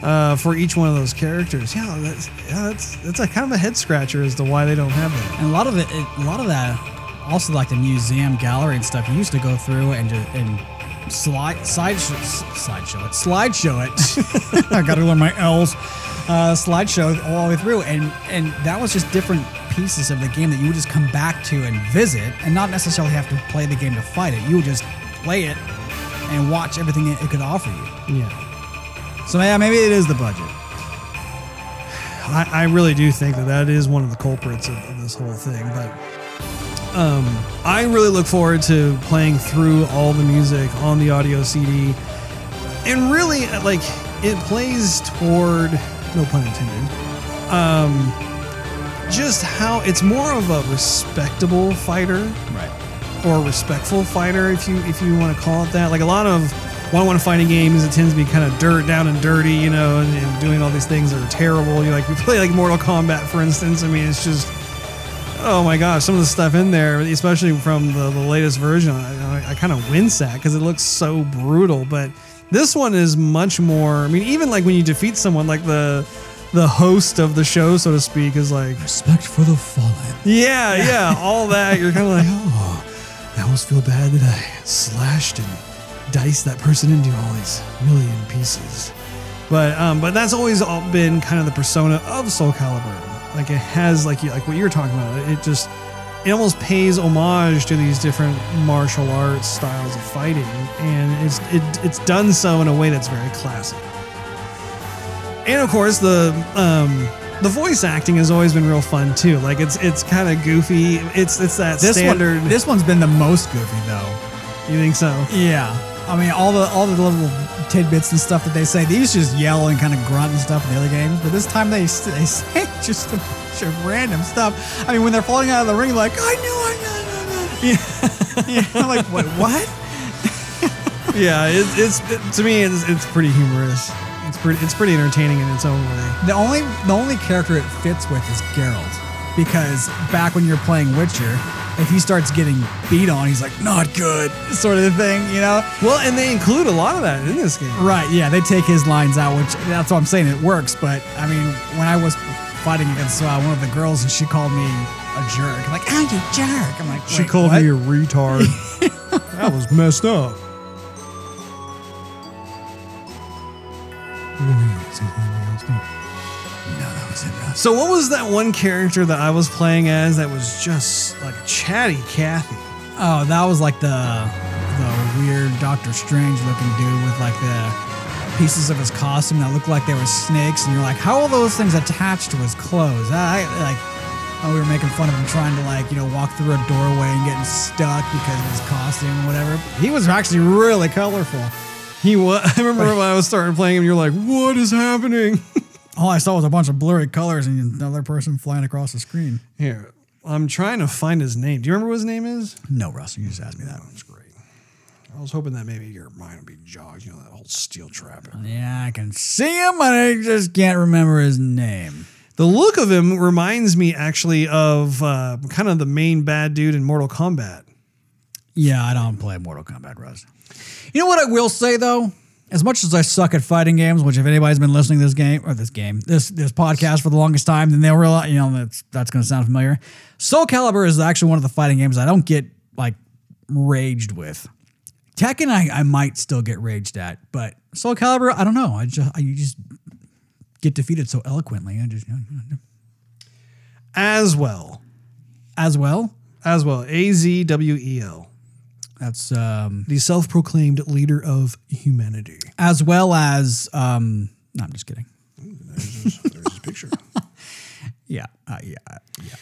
Uh, for each one of those characters. Yeah, that's yeah, that's that's a kind of a head scratcher as to why they don't have that. And a lot of it, it, a lot of that, also like the museum gallery and stuff. You used to go through and just and slide side sh- slideshow it, slideshow it. *laughs* I got to learn my L's. Uh, slideshow all the way through, and and that was just different pieces of the game that you would just come back to and visit, and not necessarily have to play the game to fight it. You would just play it and watch everything it, it could offer you. Yeah. So yeah, maybe it is the budget. I, I really do think that that is one of the culprits of, of this whole thing. But um, I really look forward to playing through all the music on the audio CD, and really like it plays toward no pun intended. Um, just how it's more of a respectable fighter Right. or respectful fighter, if you if you want to call it that. Like a lot of one-on-one fighting games, it tends to be kind of dirt down and dirty, you know, and, and doing all these things that are terrible. You like you play like Mortal Kombat, for instance. I mean, it's just oh my gosh, some of the stuff in there, especially from the, the latest version, I, I, I kind of wince at because it looks so brutal. But this one is much more. I mean, even like when you defeat someone, like the the host of the show, so to speak, is like Respect for the fallen. yeah, yeah, all that. You're kind of like, *laughs* oh, I almost feel bad that I slashed and diced that person into all these million pieces. But um, but that's always all been kind of the persona of Soul Calibur. Like it has like you like what you were talking about. It just it almost pays homage to these different martial arts styles of fighting, and it's it, it's done so in a way that's very classic. And of course, the um, the voice acting has always been real fun too. Like it's it's kind of goofy. It's it's that This standard. one, this one's been the most goofy though. you think so? Yeah. I mean, all the all the little tidbits and stuff that they say, they used to just yell and kind of grunt and stuff in the other games. But this time they they *laughs* say just a bunch of random stuff. I mean, when they're falling out of the ring, like I knew I knew. Yeah, *laughs* I'm like what? What? *laughs* Yeah, it, it's it, to me it's, it's pretty humorous. It's pretty it's pretty entertaining in its own way. The only the only character it fits with is Geralt, because back when you're playing Witcher, if he starts getting beat on, he's like not good, sort of thing, you know. Well, and they include a lot of that in this game. Right, yeah, they take his lines out, which that's what I'm saying. It works, but I mean, when I was fighting against uh, one of the girls and she called me a jerk, like, "Oh, you jerk!" I'm like, She called what?" me a retard. *laughs* that was messed up. So, what was that one character that I was playing as that was just like chatty Cathy? Oh, that was like the the weird Doctor Strange looking dude with like the pieces of his costume that looked like they were snakes, and you're like, how are those things attached to his clothes? I like. Oh, we were making fun of him trying to like you know walk through a doorway and getting stuck because of his costume or whatever. He was actually really colorful. He was. *laughs* I remember when I was starting playing him. You're like, "What is happening?" *laughs* All I saw was a bunch of blurry colors and another person flying across the screen. Here, I'm trying to find his name. Do you remember what his name is? No, Russell, you just asked me that. That's great. I was hoping that maybe your mind would be jogged. You know that whole steel trap. Yeah, I can see him, but I just can't remember his name. The look of him reminds me actually of uh, kind of the main bad dude in Mortal Kombat. Yeah, I don't play Mortal Kombat, Russ. You know what I will say though? As much as I suck at fighting games, which if anybody's been listening to this game or this game, this this podcast for the longest time, then they'll realize, you know, that's that's gonna sound familiar. Soul Calibur is actually one of the fighting games I don't get like raged with. Tekken, I, I might still get raged at, but Soul Calibur, I don't know. I just I, you just get defeated so eloquently. I just As well. as well. As well. A Z W E L. That's um The self proclaimed leader of humanity. as well as um. No, I'm just kidding. There's his picture. *laughs* Yeah, uh, yeah, yeah.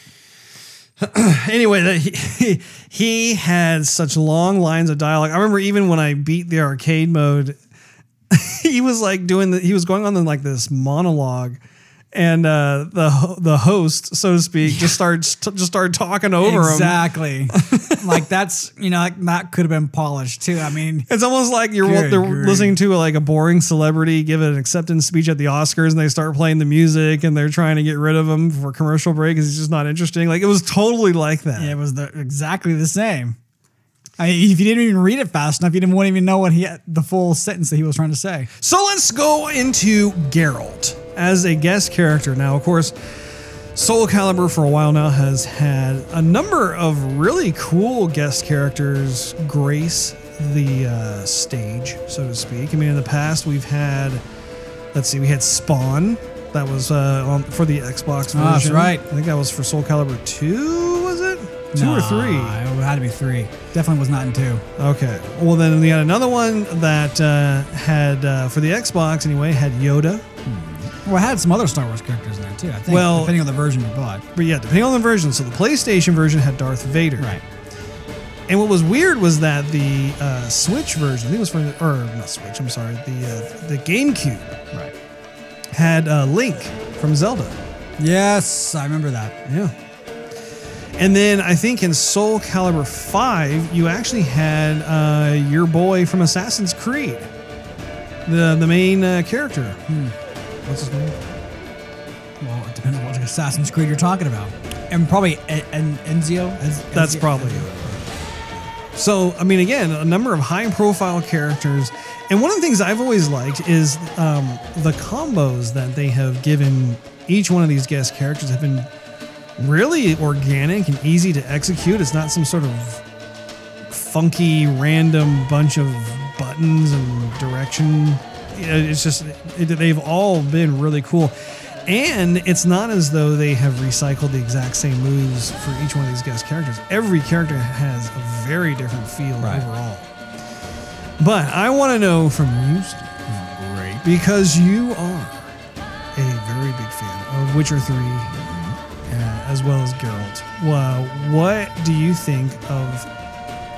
*clears throat* anyway, that he, *laughs* he had such long lines of dialogue. I remember even when I beat the arcade mode, *laughs* he was like doing the he was going on the, like this monologue, and uh, the the host, so to speak, just starts t- just started talking over him. exactly. *laughs* like that's you know like that could have been polished too. I mean, It's almost like you're they're grief. listening to like a boring celebrity give an acceptance speech at the Oscars, and they start playing the music, and they're trying to get rid of him for commercial break because he's just not interesting. Like it was totally like that. Yeah, it was the, exactly the same. I mean, if you didn't even read it fast enough, you didn't wouldn't even know what he the full sentence that he was trying to say. So let's go into Geralt as a guest character. Now, of course, Soul Calibur for a while now has had a number of really cool guest characters grace the uh, stage, so to speak. I mean, in the past, we've had, let's see, we had Spawn. That was uh, on, for the Xbox version. Ah, that's right. I think that was for Soul Calibur 2, was it? Two or three? It had to be three. Definitely was not in two. Okay. Well, then we had another one that uh, had, uh, for the Xbox anyway, had Yoda. Well, it had some other Star Wars characters in there too. I think. Well- depending on the version you bought. But yeah, depending on the version. So the PlayStation version had Darth Vader. Right. And what was weird was that the uh, Switch version, I think it was for, or not Switch, I'm sorry, the uh, the GameCube Right. had uh, Link from Zelda. Yes, I remember that. Yeah. And then I think in Soul Calibur 5, you actually had uh, your boy from Assassin's Creed, the the main uh, character. What's his name? Well, it depends on what Assassin's Creed you're talking about. And probably En- En- Enzio. That's probably it. So, I mean, again, a number of high profile characters. And one of the things I've always liked is um, the combos that they have given each one of these guest characters have been really organic and easy to execute. It's not some sort of funky, random bunch of buttons and direction. It's just, it, they've all been really cool. And it's not as though they have recycled the exact same moves for each one of these guest characters. Every character has a very different feel Right. overall. But I want to know from you, Steve, Great. because you are a very big fan of Witcher 3 uh, as well as Geralt. Well, what do you think of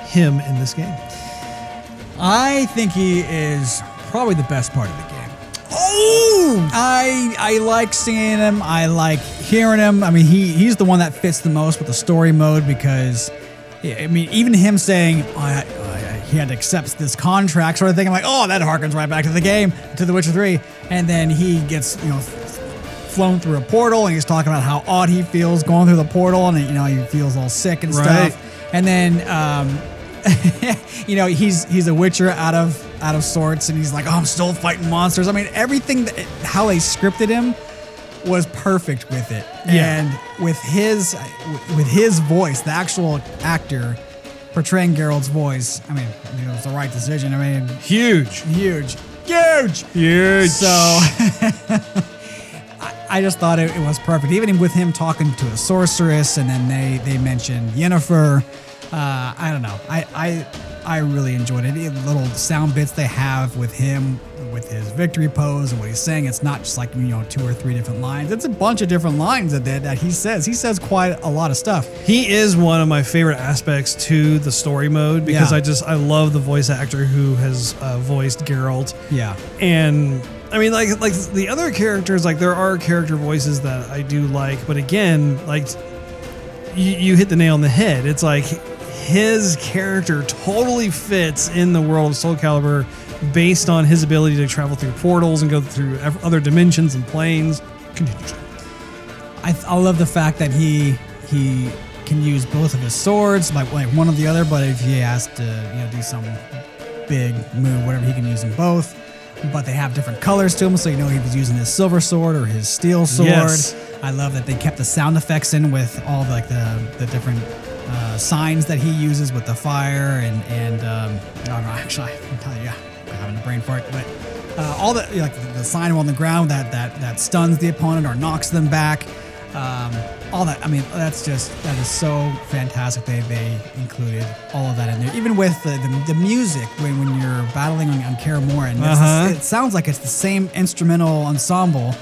him in this game? I think he is probably the best part of the game. Oh, I I like seeing him. I like hearing him. I mean, he he's the one that fits the most with the story mode because, yeah, I mean, even him saying oh, I, I, he had to accept this contract sort of thing. I'm like, oh, that harkens right back to the game, to The Witcher Three. And then he gets you know flown through a portal, and he's talking about how odd he feels going through the portal, and you know he feels all sick and Right. stuff. And then. Um, *laughs* you know he's he's a witcher out of out of sorts and he's like oh i'm still fighting monsters i mean everything that, how they scripted him was perfect with it Yeah. and with his with his voice the actual actor portraying Geralt's voice i mean it was the right decision i mean huge, huge huge huge. so *laughs* I, just thought it, it was perfect. Even with him talking to a sorceress, and then they they mentioned Yennefer. Uh, I don't know. I I I really enjoyed it. The little sound bits they have with him, with his victory pose and what he's saying. It's not just like you know two or three different lines. It's a bunch of different lines that that, that he says. He says quite a lot of stuff. He is one of my favorite aspects to the story mode because Yeah. I just I love the voice actor who has uh, voiced Geralt. Yeah. and I mean, like like the other characters, like there are character voices that I do like, but again, like you, you hit the nail on the head. It's like his character totally fits in the world of Soul Calibur based on his ability to travel through portals and go through other dimensions and planes. I, I love the fact that he he can use both of his swords, like like one or the other. But if he has to, you know, do some big move, whatever, he can use them both. But they have different colors to them, so you know he was using his silver sword or his steel sword. Yes. I love that they kept the sound effects in with all like the the different uh, signs that he uses with the fire and and um, no, no, *laughs* actually, I'm telling you, yeah, I'm having a brain fart, but uh, all the like the, the sign on the ground that that that stuns the opponent or knocks them back. Um, all that, I mean, that's just that is so fantastic. They they included all of that in there, even with the the, the music when, when you're battling on, on Morhen. Uh-huh. It sounds like it's the same instrumental ensemble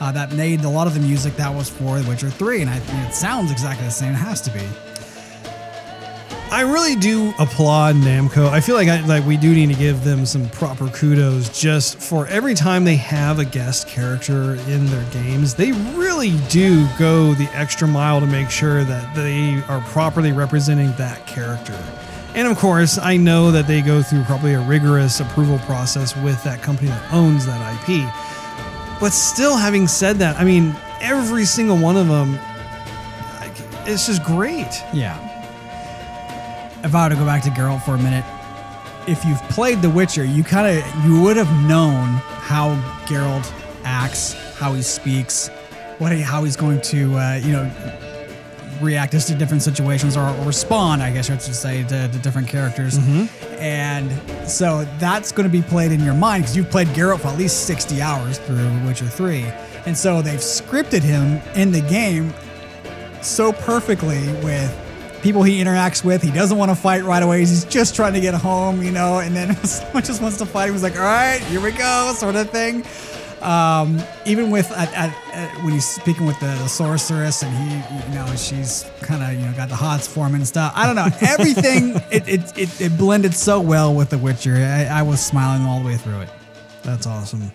uh, that made a lot of the music that was for The Witcher 3, and I think it sounds exactly the same. It has to be. I really do applaud Namco. I feel like I, like we do need to give them some proper kudos just for every time they have a guest character in their games. They really do go the extra mile to make sure that they are properly representing that character. And of course, I know that they go through probably a rigorous approval process with that company that owns that IP. But still, having said that, I mean, every single one of them, it's just great. Yeah. If I were to go back to Geralt for a minute, if you've played The Witcher, you kind of you would have known how Geralt acts, how he speaks, what he, how he's going to uh, you know react to different situations or, or respond, I guess I should say, to, to different characters. And so that's going to be played in your mind because you've played Geralt for at least 60 hours through Witcher 3. And so they've scripted him in the game so perfectly with people he interacts with. He doesn't want to fight right away. He's just trying to get home, you know, and then *laughs* someone just wants to fight. He was like, all right, here we go, sort of thing. Um, even with at, at, at- when he's speaking with the, the sorceress and he, you know, she's kind of you know got the hots for him and stuff. I don't know. *laughs* Everything it, it, it, it blended so well with The Witcher. I, I was smiling all the way through it. That's awesome.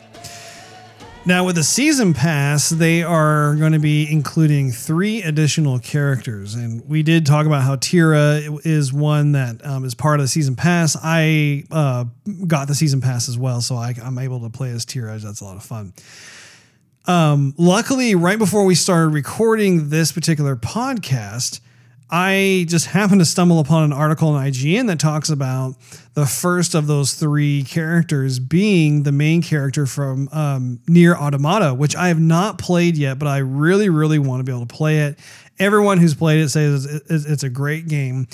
Now, with the season pass, they are going to be including three additional characters. And we did talk about how Tira is one that um, is part of the season pass. I uh, got the season pass as well, so I, I'm able to play as Tira. That's a lot of fun. Um, luckily, right before we started recording this particular podcast, I just happened to stumble upon an article on IGN that talks about the first of those three characters being the main character from um, NieR Automata, which I have not played yet, but I really, really want to be able to play it. Everyone who's played it says it's, it's a great game.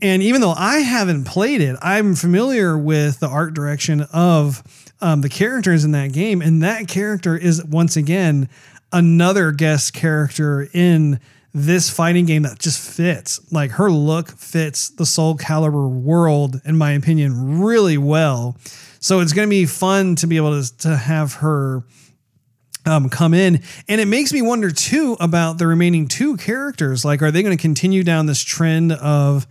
And even though I haven't played it, I'm familiar with the art direction of um, the characters in that game. And that character is once again another guest character in this fighting game that just fits. Like her look fits the Soul Calibur world, in my opinion, really well. So it's going to be fun to be able to, to have her um, come in. And it makes me wonder too about the remaining two characters. Like, are they going to continue down this trend of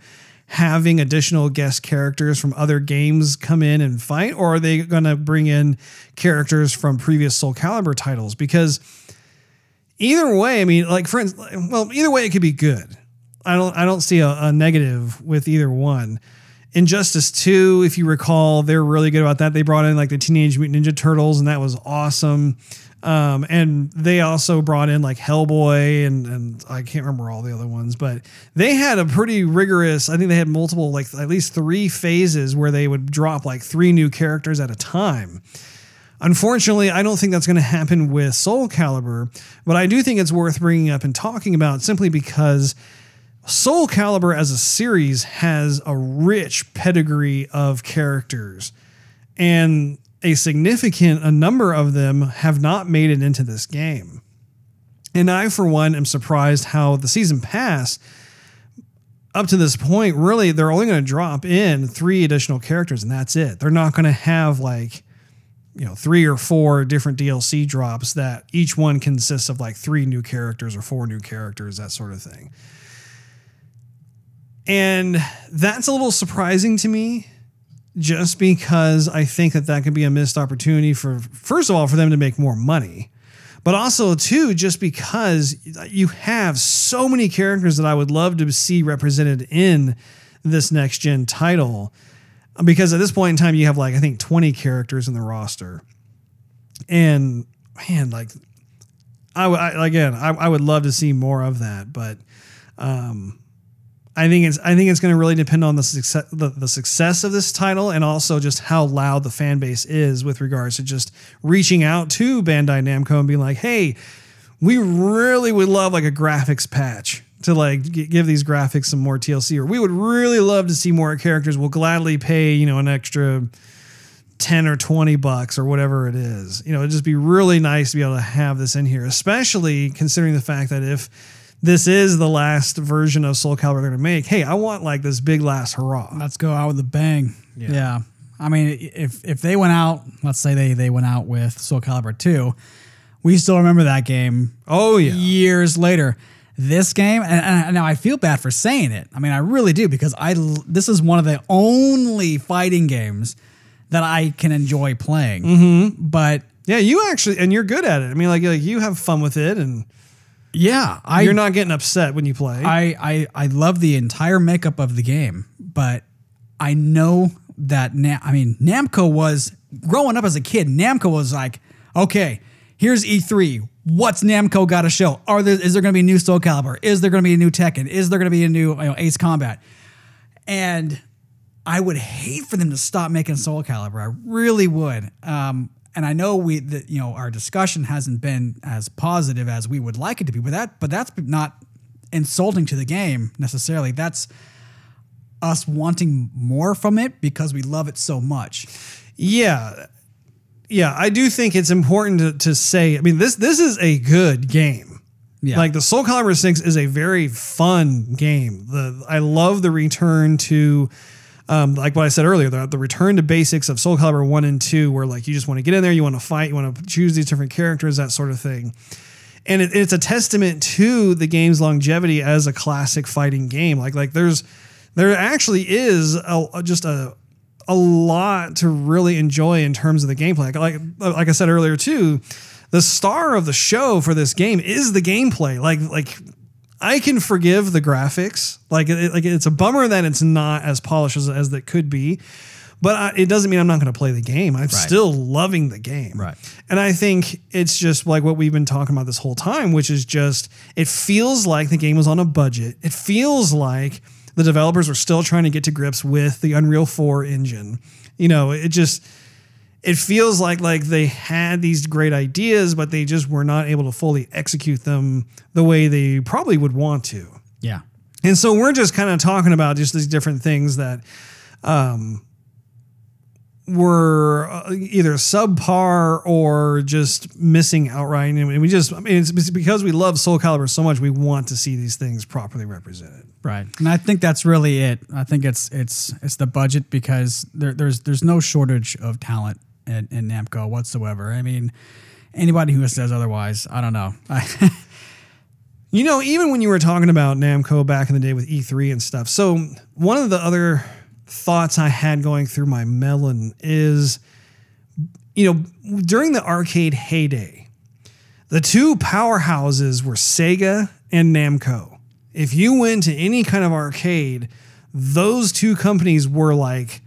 having additional guest characters from other games come in and fight, or are they going to bring in characters from previous Soul Calibur titles? Because either way, I mean, like instance, well, either way, it could be good. I don't, I don't see a, a negative with either one. Injustice 2, if you recall, they're really good about that. They brought in like the Teenage Mutant Ninja Turtles, and that was awesome. Um, and they also brought in like Hellboy and and I can't remember all the other ones, but they had a pretty rigorous. I think they had multiple, like at least three phases where they would drop like three new characters at a time. Unfortunately, I don't think that's going to happen with Soul Calibur, but I do think it's worth bringing up and talking about simply because Soul Calibur as a series has a rich pedigree of characters, and a significant a number of them have not made it into this game. And I, for one, am surprised how the season pass up to this point, really, they're only going to drop in three additional characters, and that's it. They're not going to have like, you know, three or four different DLC drops that each one consists of like three new characters or four new characters, that sort of thing. And that's a little surprising to me just because I think that that could be a missed opportunity for, first of all, for them to make more money, but also, too, just because you have so many characters that I would love to see represented in this next gen title. Because at this point in time, you have like, I think 20 characters in the roster. And man, like, I, I again, I, I would love to see more of that, but um, I think it's I think it's going to really depend on the success the, the success of this title and also just how loud the fan base is with regards to just reaching out to Bandai Namco and being like, "Hey, we really would love like a graphics patch to like g- give these graphics some more TLC or we would really love to see more characters. We'll gladly pay, you know, an extra 10 or 20 bucks or whatever it is. You know, it'd just be really nice to be able to have this in here, especially considering the fact that if this is the last version of Soul Calibur they're going to make, hey, I want like this big last hurrah. Let's go out with a bang. Yeah. I mean, if if they went out, let's say they they went out with Soul Calibur 2, we still remember that game Oh, yeah. years later. This game, and, and now I feel bad for saying it. I mean, I really do because I this is one of the only fighting games that I can enjoy playing. Mm-hmm. But Yeah, you actually, and you're good at it. I mean, like, like you have fun with it and yeah, I you're not getting upset when you play. I, I I love the entire makeup of the game, but I know that Nam- I mean Namco was growing up as a kid. Namco was like, okay, here's E3. What's Namco got to show? Are there is there going to be a new Soul Calibur? Is there going to be a new Tekken? Is there going to be a new you know, Ace Combat? And I would hate for them to stop making Soul Calibur. I really would. Um, and I know we, the, you know, our discussion hasn't been as positive as we would like it to be, but that, but that's not insulting to the game necessarily. That's us wanting more from it because we love it so much. yeah, yeah, I do think it's important to, to say. I mean, this this is a good game. Yeah. Like the Soul Calibur 6 is a very fun game. The I love the return to um, like what I said earlier, the, the return to basics of Soul Calibur 1 and 2, where like you just want to get in there, you want to fight, you want to choose these different characters, that sort of thing. And it, it's a testament to the game's longevity as a classic fighting game. Like like there's there actually is a, just a a lot to really enjoy in terms of the gameplay. Like like I said earlier too, the star of the show for this game is the gameplay. Like like I can forgive the graphics. Like it, like it's a bummer that it's not as polished as, as it could be. But I, it doesn't mean I'm not going to play the game. I'm still loving the game. Right. And I think it's just like what we've been talking about this whole time, which is just it feels like the game was on a budget. It feels like the developers are still trying to get to grips with the Unreal 4 engine. You know, it just it feels like like they had these great ideas, but they just were not able to fully execute them the way they probably would want to. Yeah. And so we're just kind of talking about just these different things that um, were uh, either subpar or just missing outright. And we just, I mean, it's because we love Soul Calibur so much, we want to see these things properly represented. Right, and I think that's really it. I think it's it's it's the budget because there, there's there's no shortage of talent in, in Namco whatsoever. I mean, anybody who says otherwise, I don't know. *laughs* You know, even when you were talking about Namco back in the day with E3 and stuff. So, one of the other thoughts I had going through my melon is, you know, during the arcade heyday, the two powerhouses were Sega and Namco. If you went to any kind of arcade, those two companies were like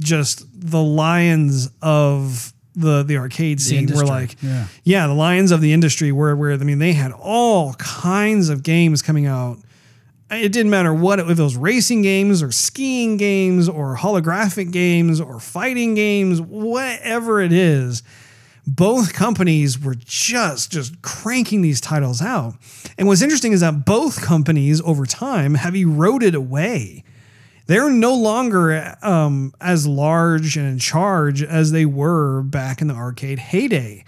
just the lions of the the arcade scene. were like, yeah. yeah, the lions of the industry. Where where I mean, they had all kinds of games coming out. It didn't matter what if it was racing games or skiing games or holographic games or fighting games, whatever it is both companies were just just cranking these titles out. And what's interesting is that both companies over time have eroded away. They're no longer um, as large and in charge as they were back in the arcade heyday.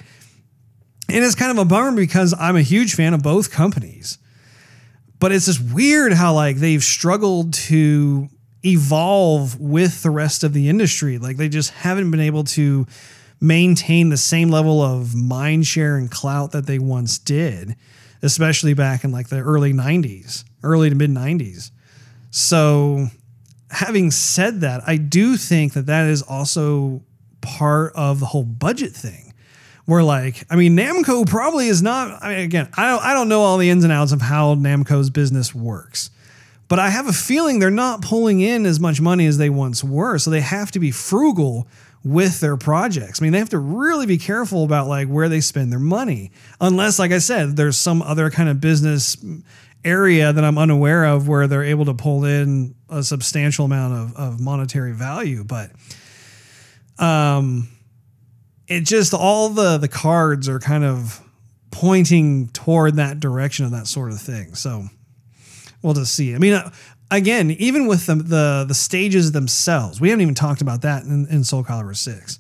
And it's kind of a bummer because I'm a huge fan of both companies. But it's just weird how like they've struggled to evolve with the rest of the industry. Like they just haven't been able to maintain the same level of mind share and clout that they once did, especially back in like the early 90s, early to mid 90s. So, having said that, I do think that that is also part of the whole budget thing. Where like, I mean, Namco probably is not. I mean, again, I don't, I don't know all the ins and outs of how Namco's business works, but I have a feeling they're not pulling in as much money as they once were. So they have to be frugal with their projects. I mean, they have to really be careful about like where they spend their money, unless, like I said, there's some other kind of business area that I'm unaware of where they're able to pull in a substantial amount of, of monetary value. But um, it just all the the cards are kind of pointing toward that direction of that sort of thing. So we'll just see. I mean, uh, again, even with the, the the stages themselves, we haven't even talked about that in, in Soul Calibur Six.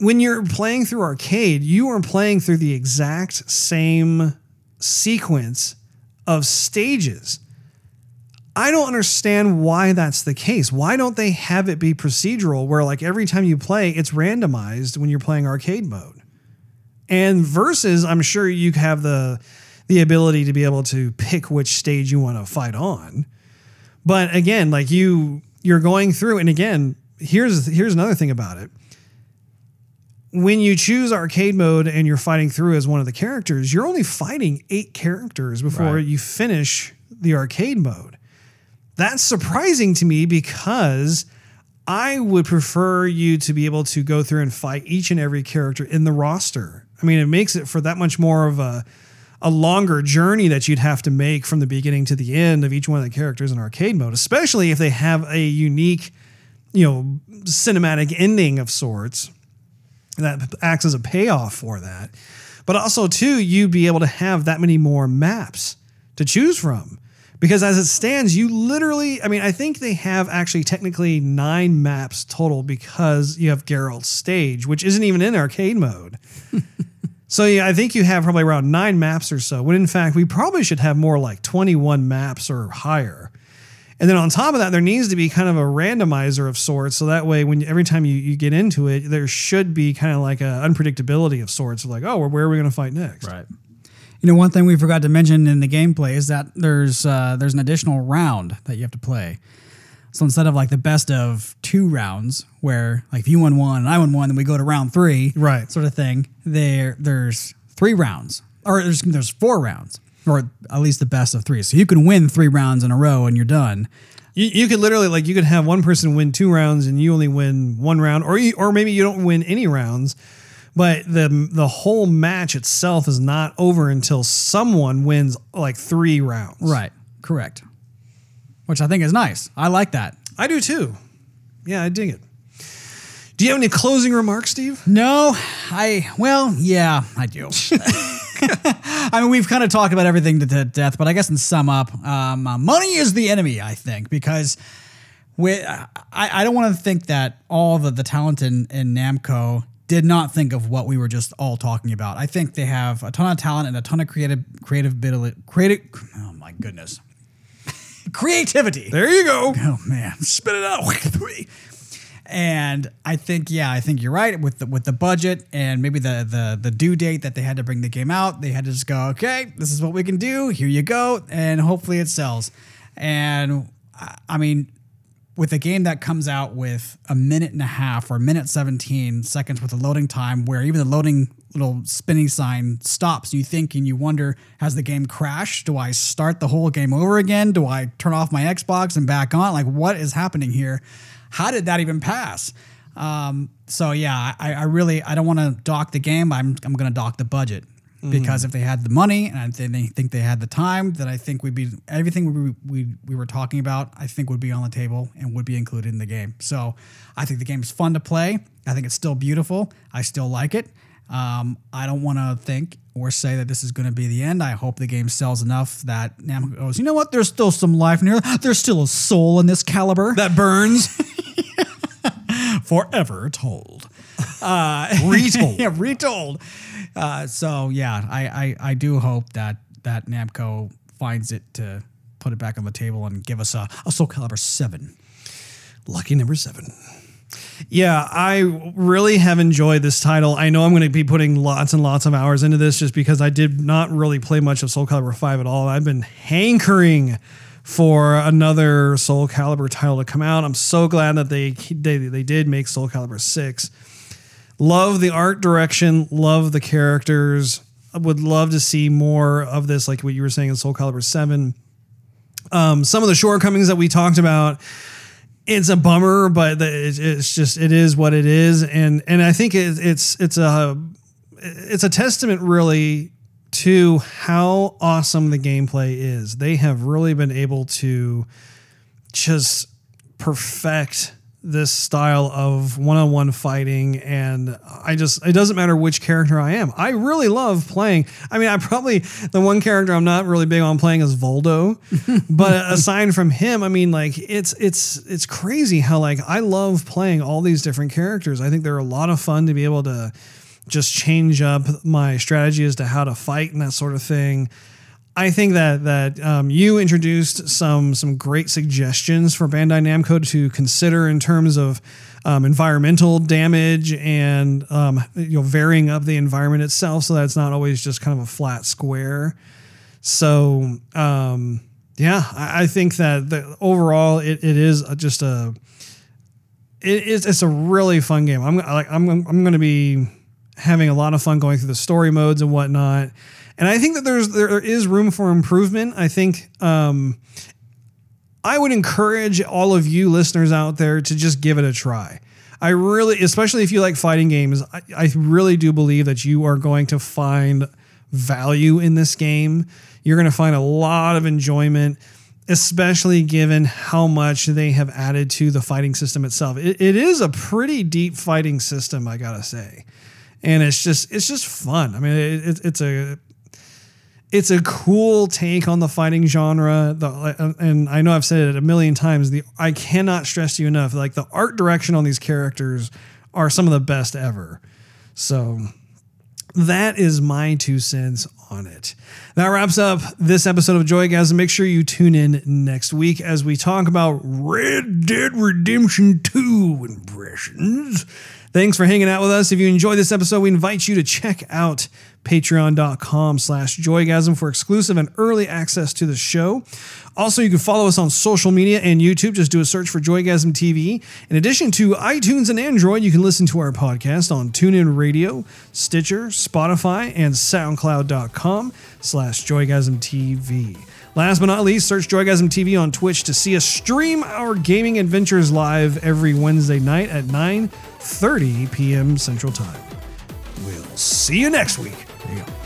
When you're playing through arcade, you are playing through the exact same sequence of stages. I don't understand why that's the case. Why don't they have it be procedural where like every time you play, it's randomized when you're playing arcade mode? And versus, I'm sure you have the the ability to be able to pick which stage you want to fight on. But again, like you you're going through and again, here's here's another thing about it. When you choose arcade mode and you're fighting through as one of the characters, you're only fighting 8 characters before Right. you finish the arcade mode. That's surprising to me because I would prefer you to be able to go through and fight each and every character in the roster. I mean, it makes it for that much more of a a longer journey that you'd have to make from the beginning to the end of each one of the characters in arcade mode, especially if they have a unique, you know, cinematic ending of sorts that acts as a payoff for that. But also, too, you'd be able to have that many more maps to choose from. Because as it stands, you literally, I mean, I think they have actually technically nine maps total because you have Geralt's stage, which isn't even in arcade mode. *laughs* so yeah, I think you have probably around nine maps or so, when in fact, we probably should have more like 21 maps or higher. And then on top of that, there needs to be kind of a randomizer of sorts. So that way, when every time you, you get into it, there should be kind of like a unpredictability of sorts. Like, oh, where are we going to fight next? Right. You know, one thing we forgot to mention in the gameplay is that there's uh, there's an additional round that you have to play. So instead of like the best of two rounds, where like if you won one and I won one, then we go to round three, Right. sort of thing. There, there's three rounds, or there's there's four rounds, or at least the best of three. So you can win three rounds in a row and you're done. You, you could literally like you could have one person win two rounds and you only win one round, or you, or maybe you don't win any rounds, but the the whole match itself is not over until someone wins like three rounds. Right. Correct. Which I think is nice. I like that. I do too. Yeah, I dig it. Do you have any closing remarks, Steve? No, I well, yeah, I do. *laughs* *laughs* I mean, we've kind of talked about everything to, death, but I guess in sum up, um, uh, money is the enemy. I think because we, I, I don't want to think that all the the talent in, in Namco did not think of what we were just all talking about. I think they have a ton of talent and a ton of creative creative ability. Creative. Oh my goodness, creativity. There you go. Oh man, spit it out. *laughs* And I think, yeah, I think you're right with the with the budget and maybe the the the due date that they had to bring the game out. They had to just go, okay, this is what we can do. Here you go, and hopefully it sells. And I- I mean, with a game that comes out with a minute and a half or a minute 17 seconds with a loading time where even the loading little spinning sign stops you think and you wonder has the game crashed? Do i start the whole game over again? Do i turn off my xbox and back on? Like what is happening here? How did that even pass? Um, so yeah I, I really i don't want to dock the game. I'm, I'm going to dock the budget because if they had the money and they think they had the time, then I think we'd be everything we, we we were talking about. I think would be on the table and would be included in the game. So I think the game is fun to play. I think it's still beautiful. I still like it. Um, I don't want to think or say that this is going to be the end. I hope the game sells enough that Namco goes, you know what? There's still some life in here. There's still a soul in this caliber. That burns. *laughs* *laughs* forever told. uh, Retold. *laughs* yeah, retold. Uh, so yeah, I, I I do hope that that Namco finds it to put it back on the table and give us a, a Soul Calibur seven. Lucky number seven. Yeah, I really have enjoyed this title. I know I'm going to be putting lots and lots of hours into this just because I did not really play much of Soul Calibur 5 at all. I've been hankering for another Soul Calibur title to come out. I'm so glad that they they, they did make Soul Calibur 6. Love the art direction, love the characters. I would love to see more of this, like what you were saying in Soul Calibur 7. Um, some of the shortcomings that we talked about it's a bummer, but it's just it is what it is, and and I think it, it's it's a it's a testament really to how awesome the gameplay is. They have really been able to just perfect this style of one-on-one fighting and I just it doesn't matter which character I am. I really love playing. I mean, I probably the one character I'm not really big on playing is Voldo, *laughs* but aside from him, I mean like it's it's it's crazy how like I love playing all these different characters. I think they're a lot of fun to be able to just change up my strategy as to how to fight and that sort of thing. I think that that um, you introduced some some great suggestions for Bandai Namco to consider in terms of um, environmental damage and um, you know varying up the environment itself so that it's not always just kind of a flat square. So um, yeah, I, I think that the, overall it, it is just a it is it's a really fun game. I'm like I'm I'm going to be having a lot of fun going through the story modes and whatnot. And I think that there's there is room for improvement. I think um, I would encourage all of you listeners out there to just give it a try. I really, especially if you like fighting games, I, I really do believe that you are going to find value in this game. You're going to find a lot of enjoyment, especially given how much they have added to the fighting system itself. It, it is a pretty deep fighting system, I gotta say, and it's just it's just fun. I mean, it, it, it's a it's a cool take on the fighting genre. The, uh, and I know I've said it a million times. The I cannot stress to you enough. Like the art direction on these characters are some of the best ever. So that is my two cents on it. That wraps up this episode of Joy. Joygasm. Make sure you tune in next week as we talk about Red Dead Redemption 2 impressions. Thanks for hanging out with us. If you enjoyed this episode, we invite you to check out patreon.com slash joygasm for exclusive and early access to the show. Also, you can follow us on social media and YouTube. Just do a search for Joygasm TV. In addition to iTunes and Android, you can listen to our podcast on TuneIn Radio, Stitcher, Spotify, and SoundCloud.com slash Joygasm TV. Last but not least, search Joygasm TV on Twitch to see us stream our gaming adventures live every Wednesday night at 9.30 p.m. Central Time. We'll see you next week. There you go.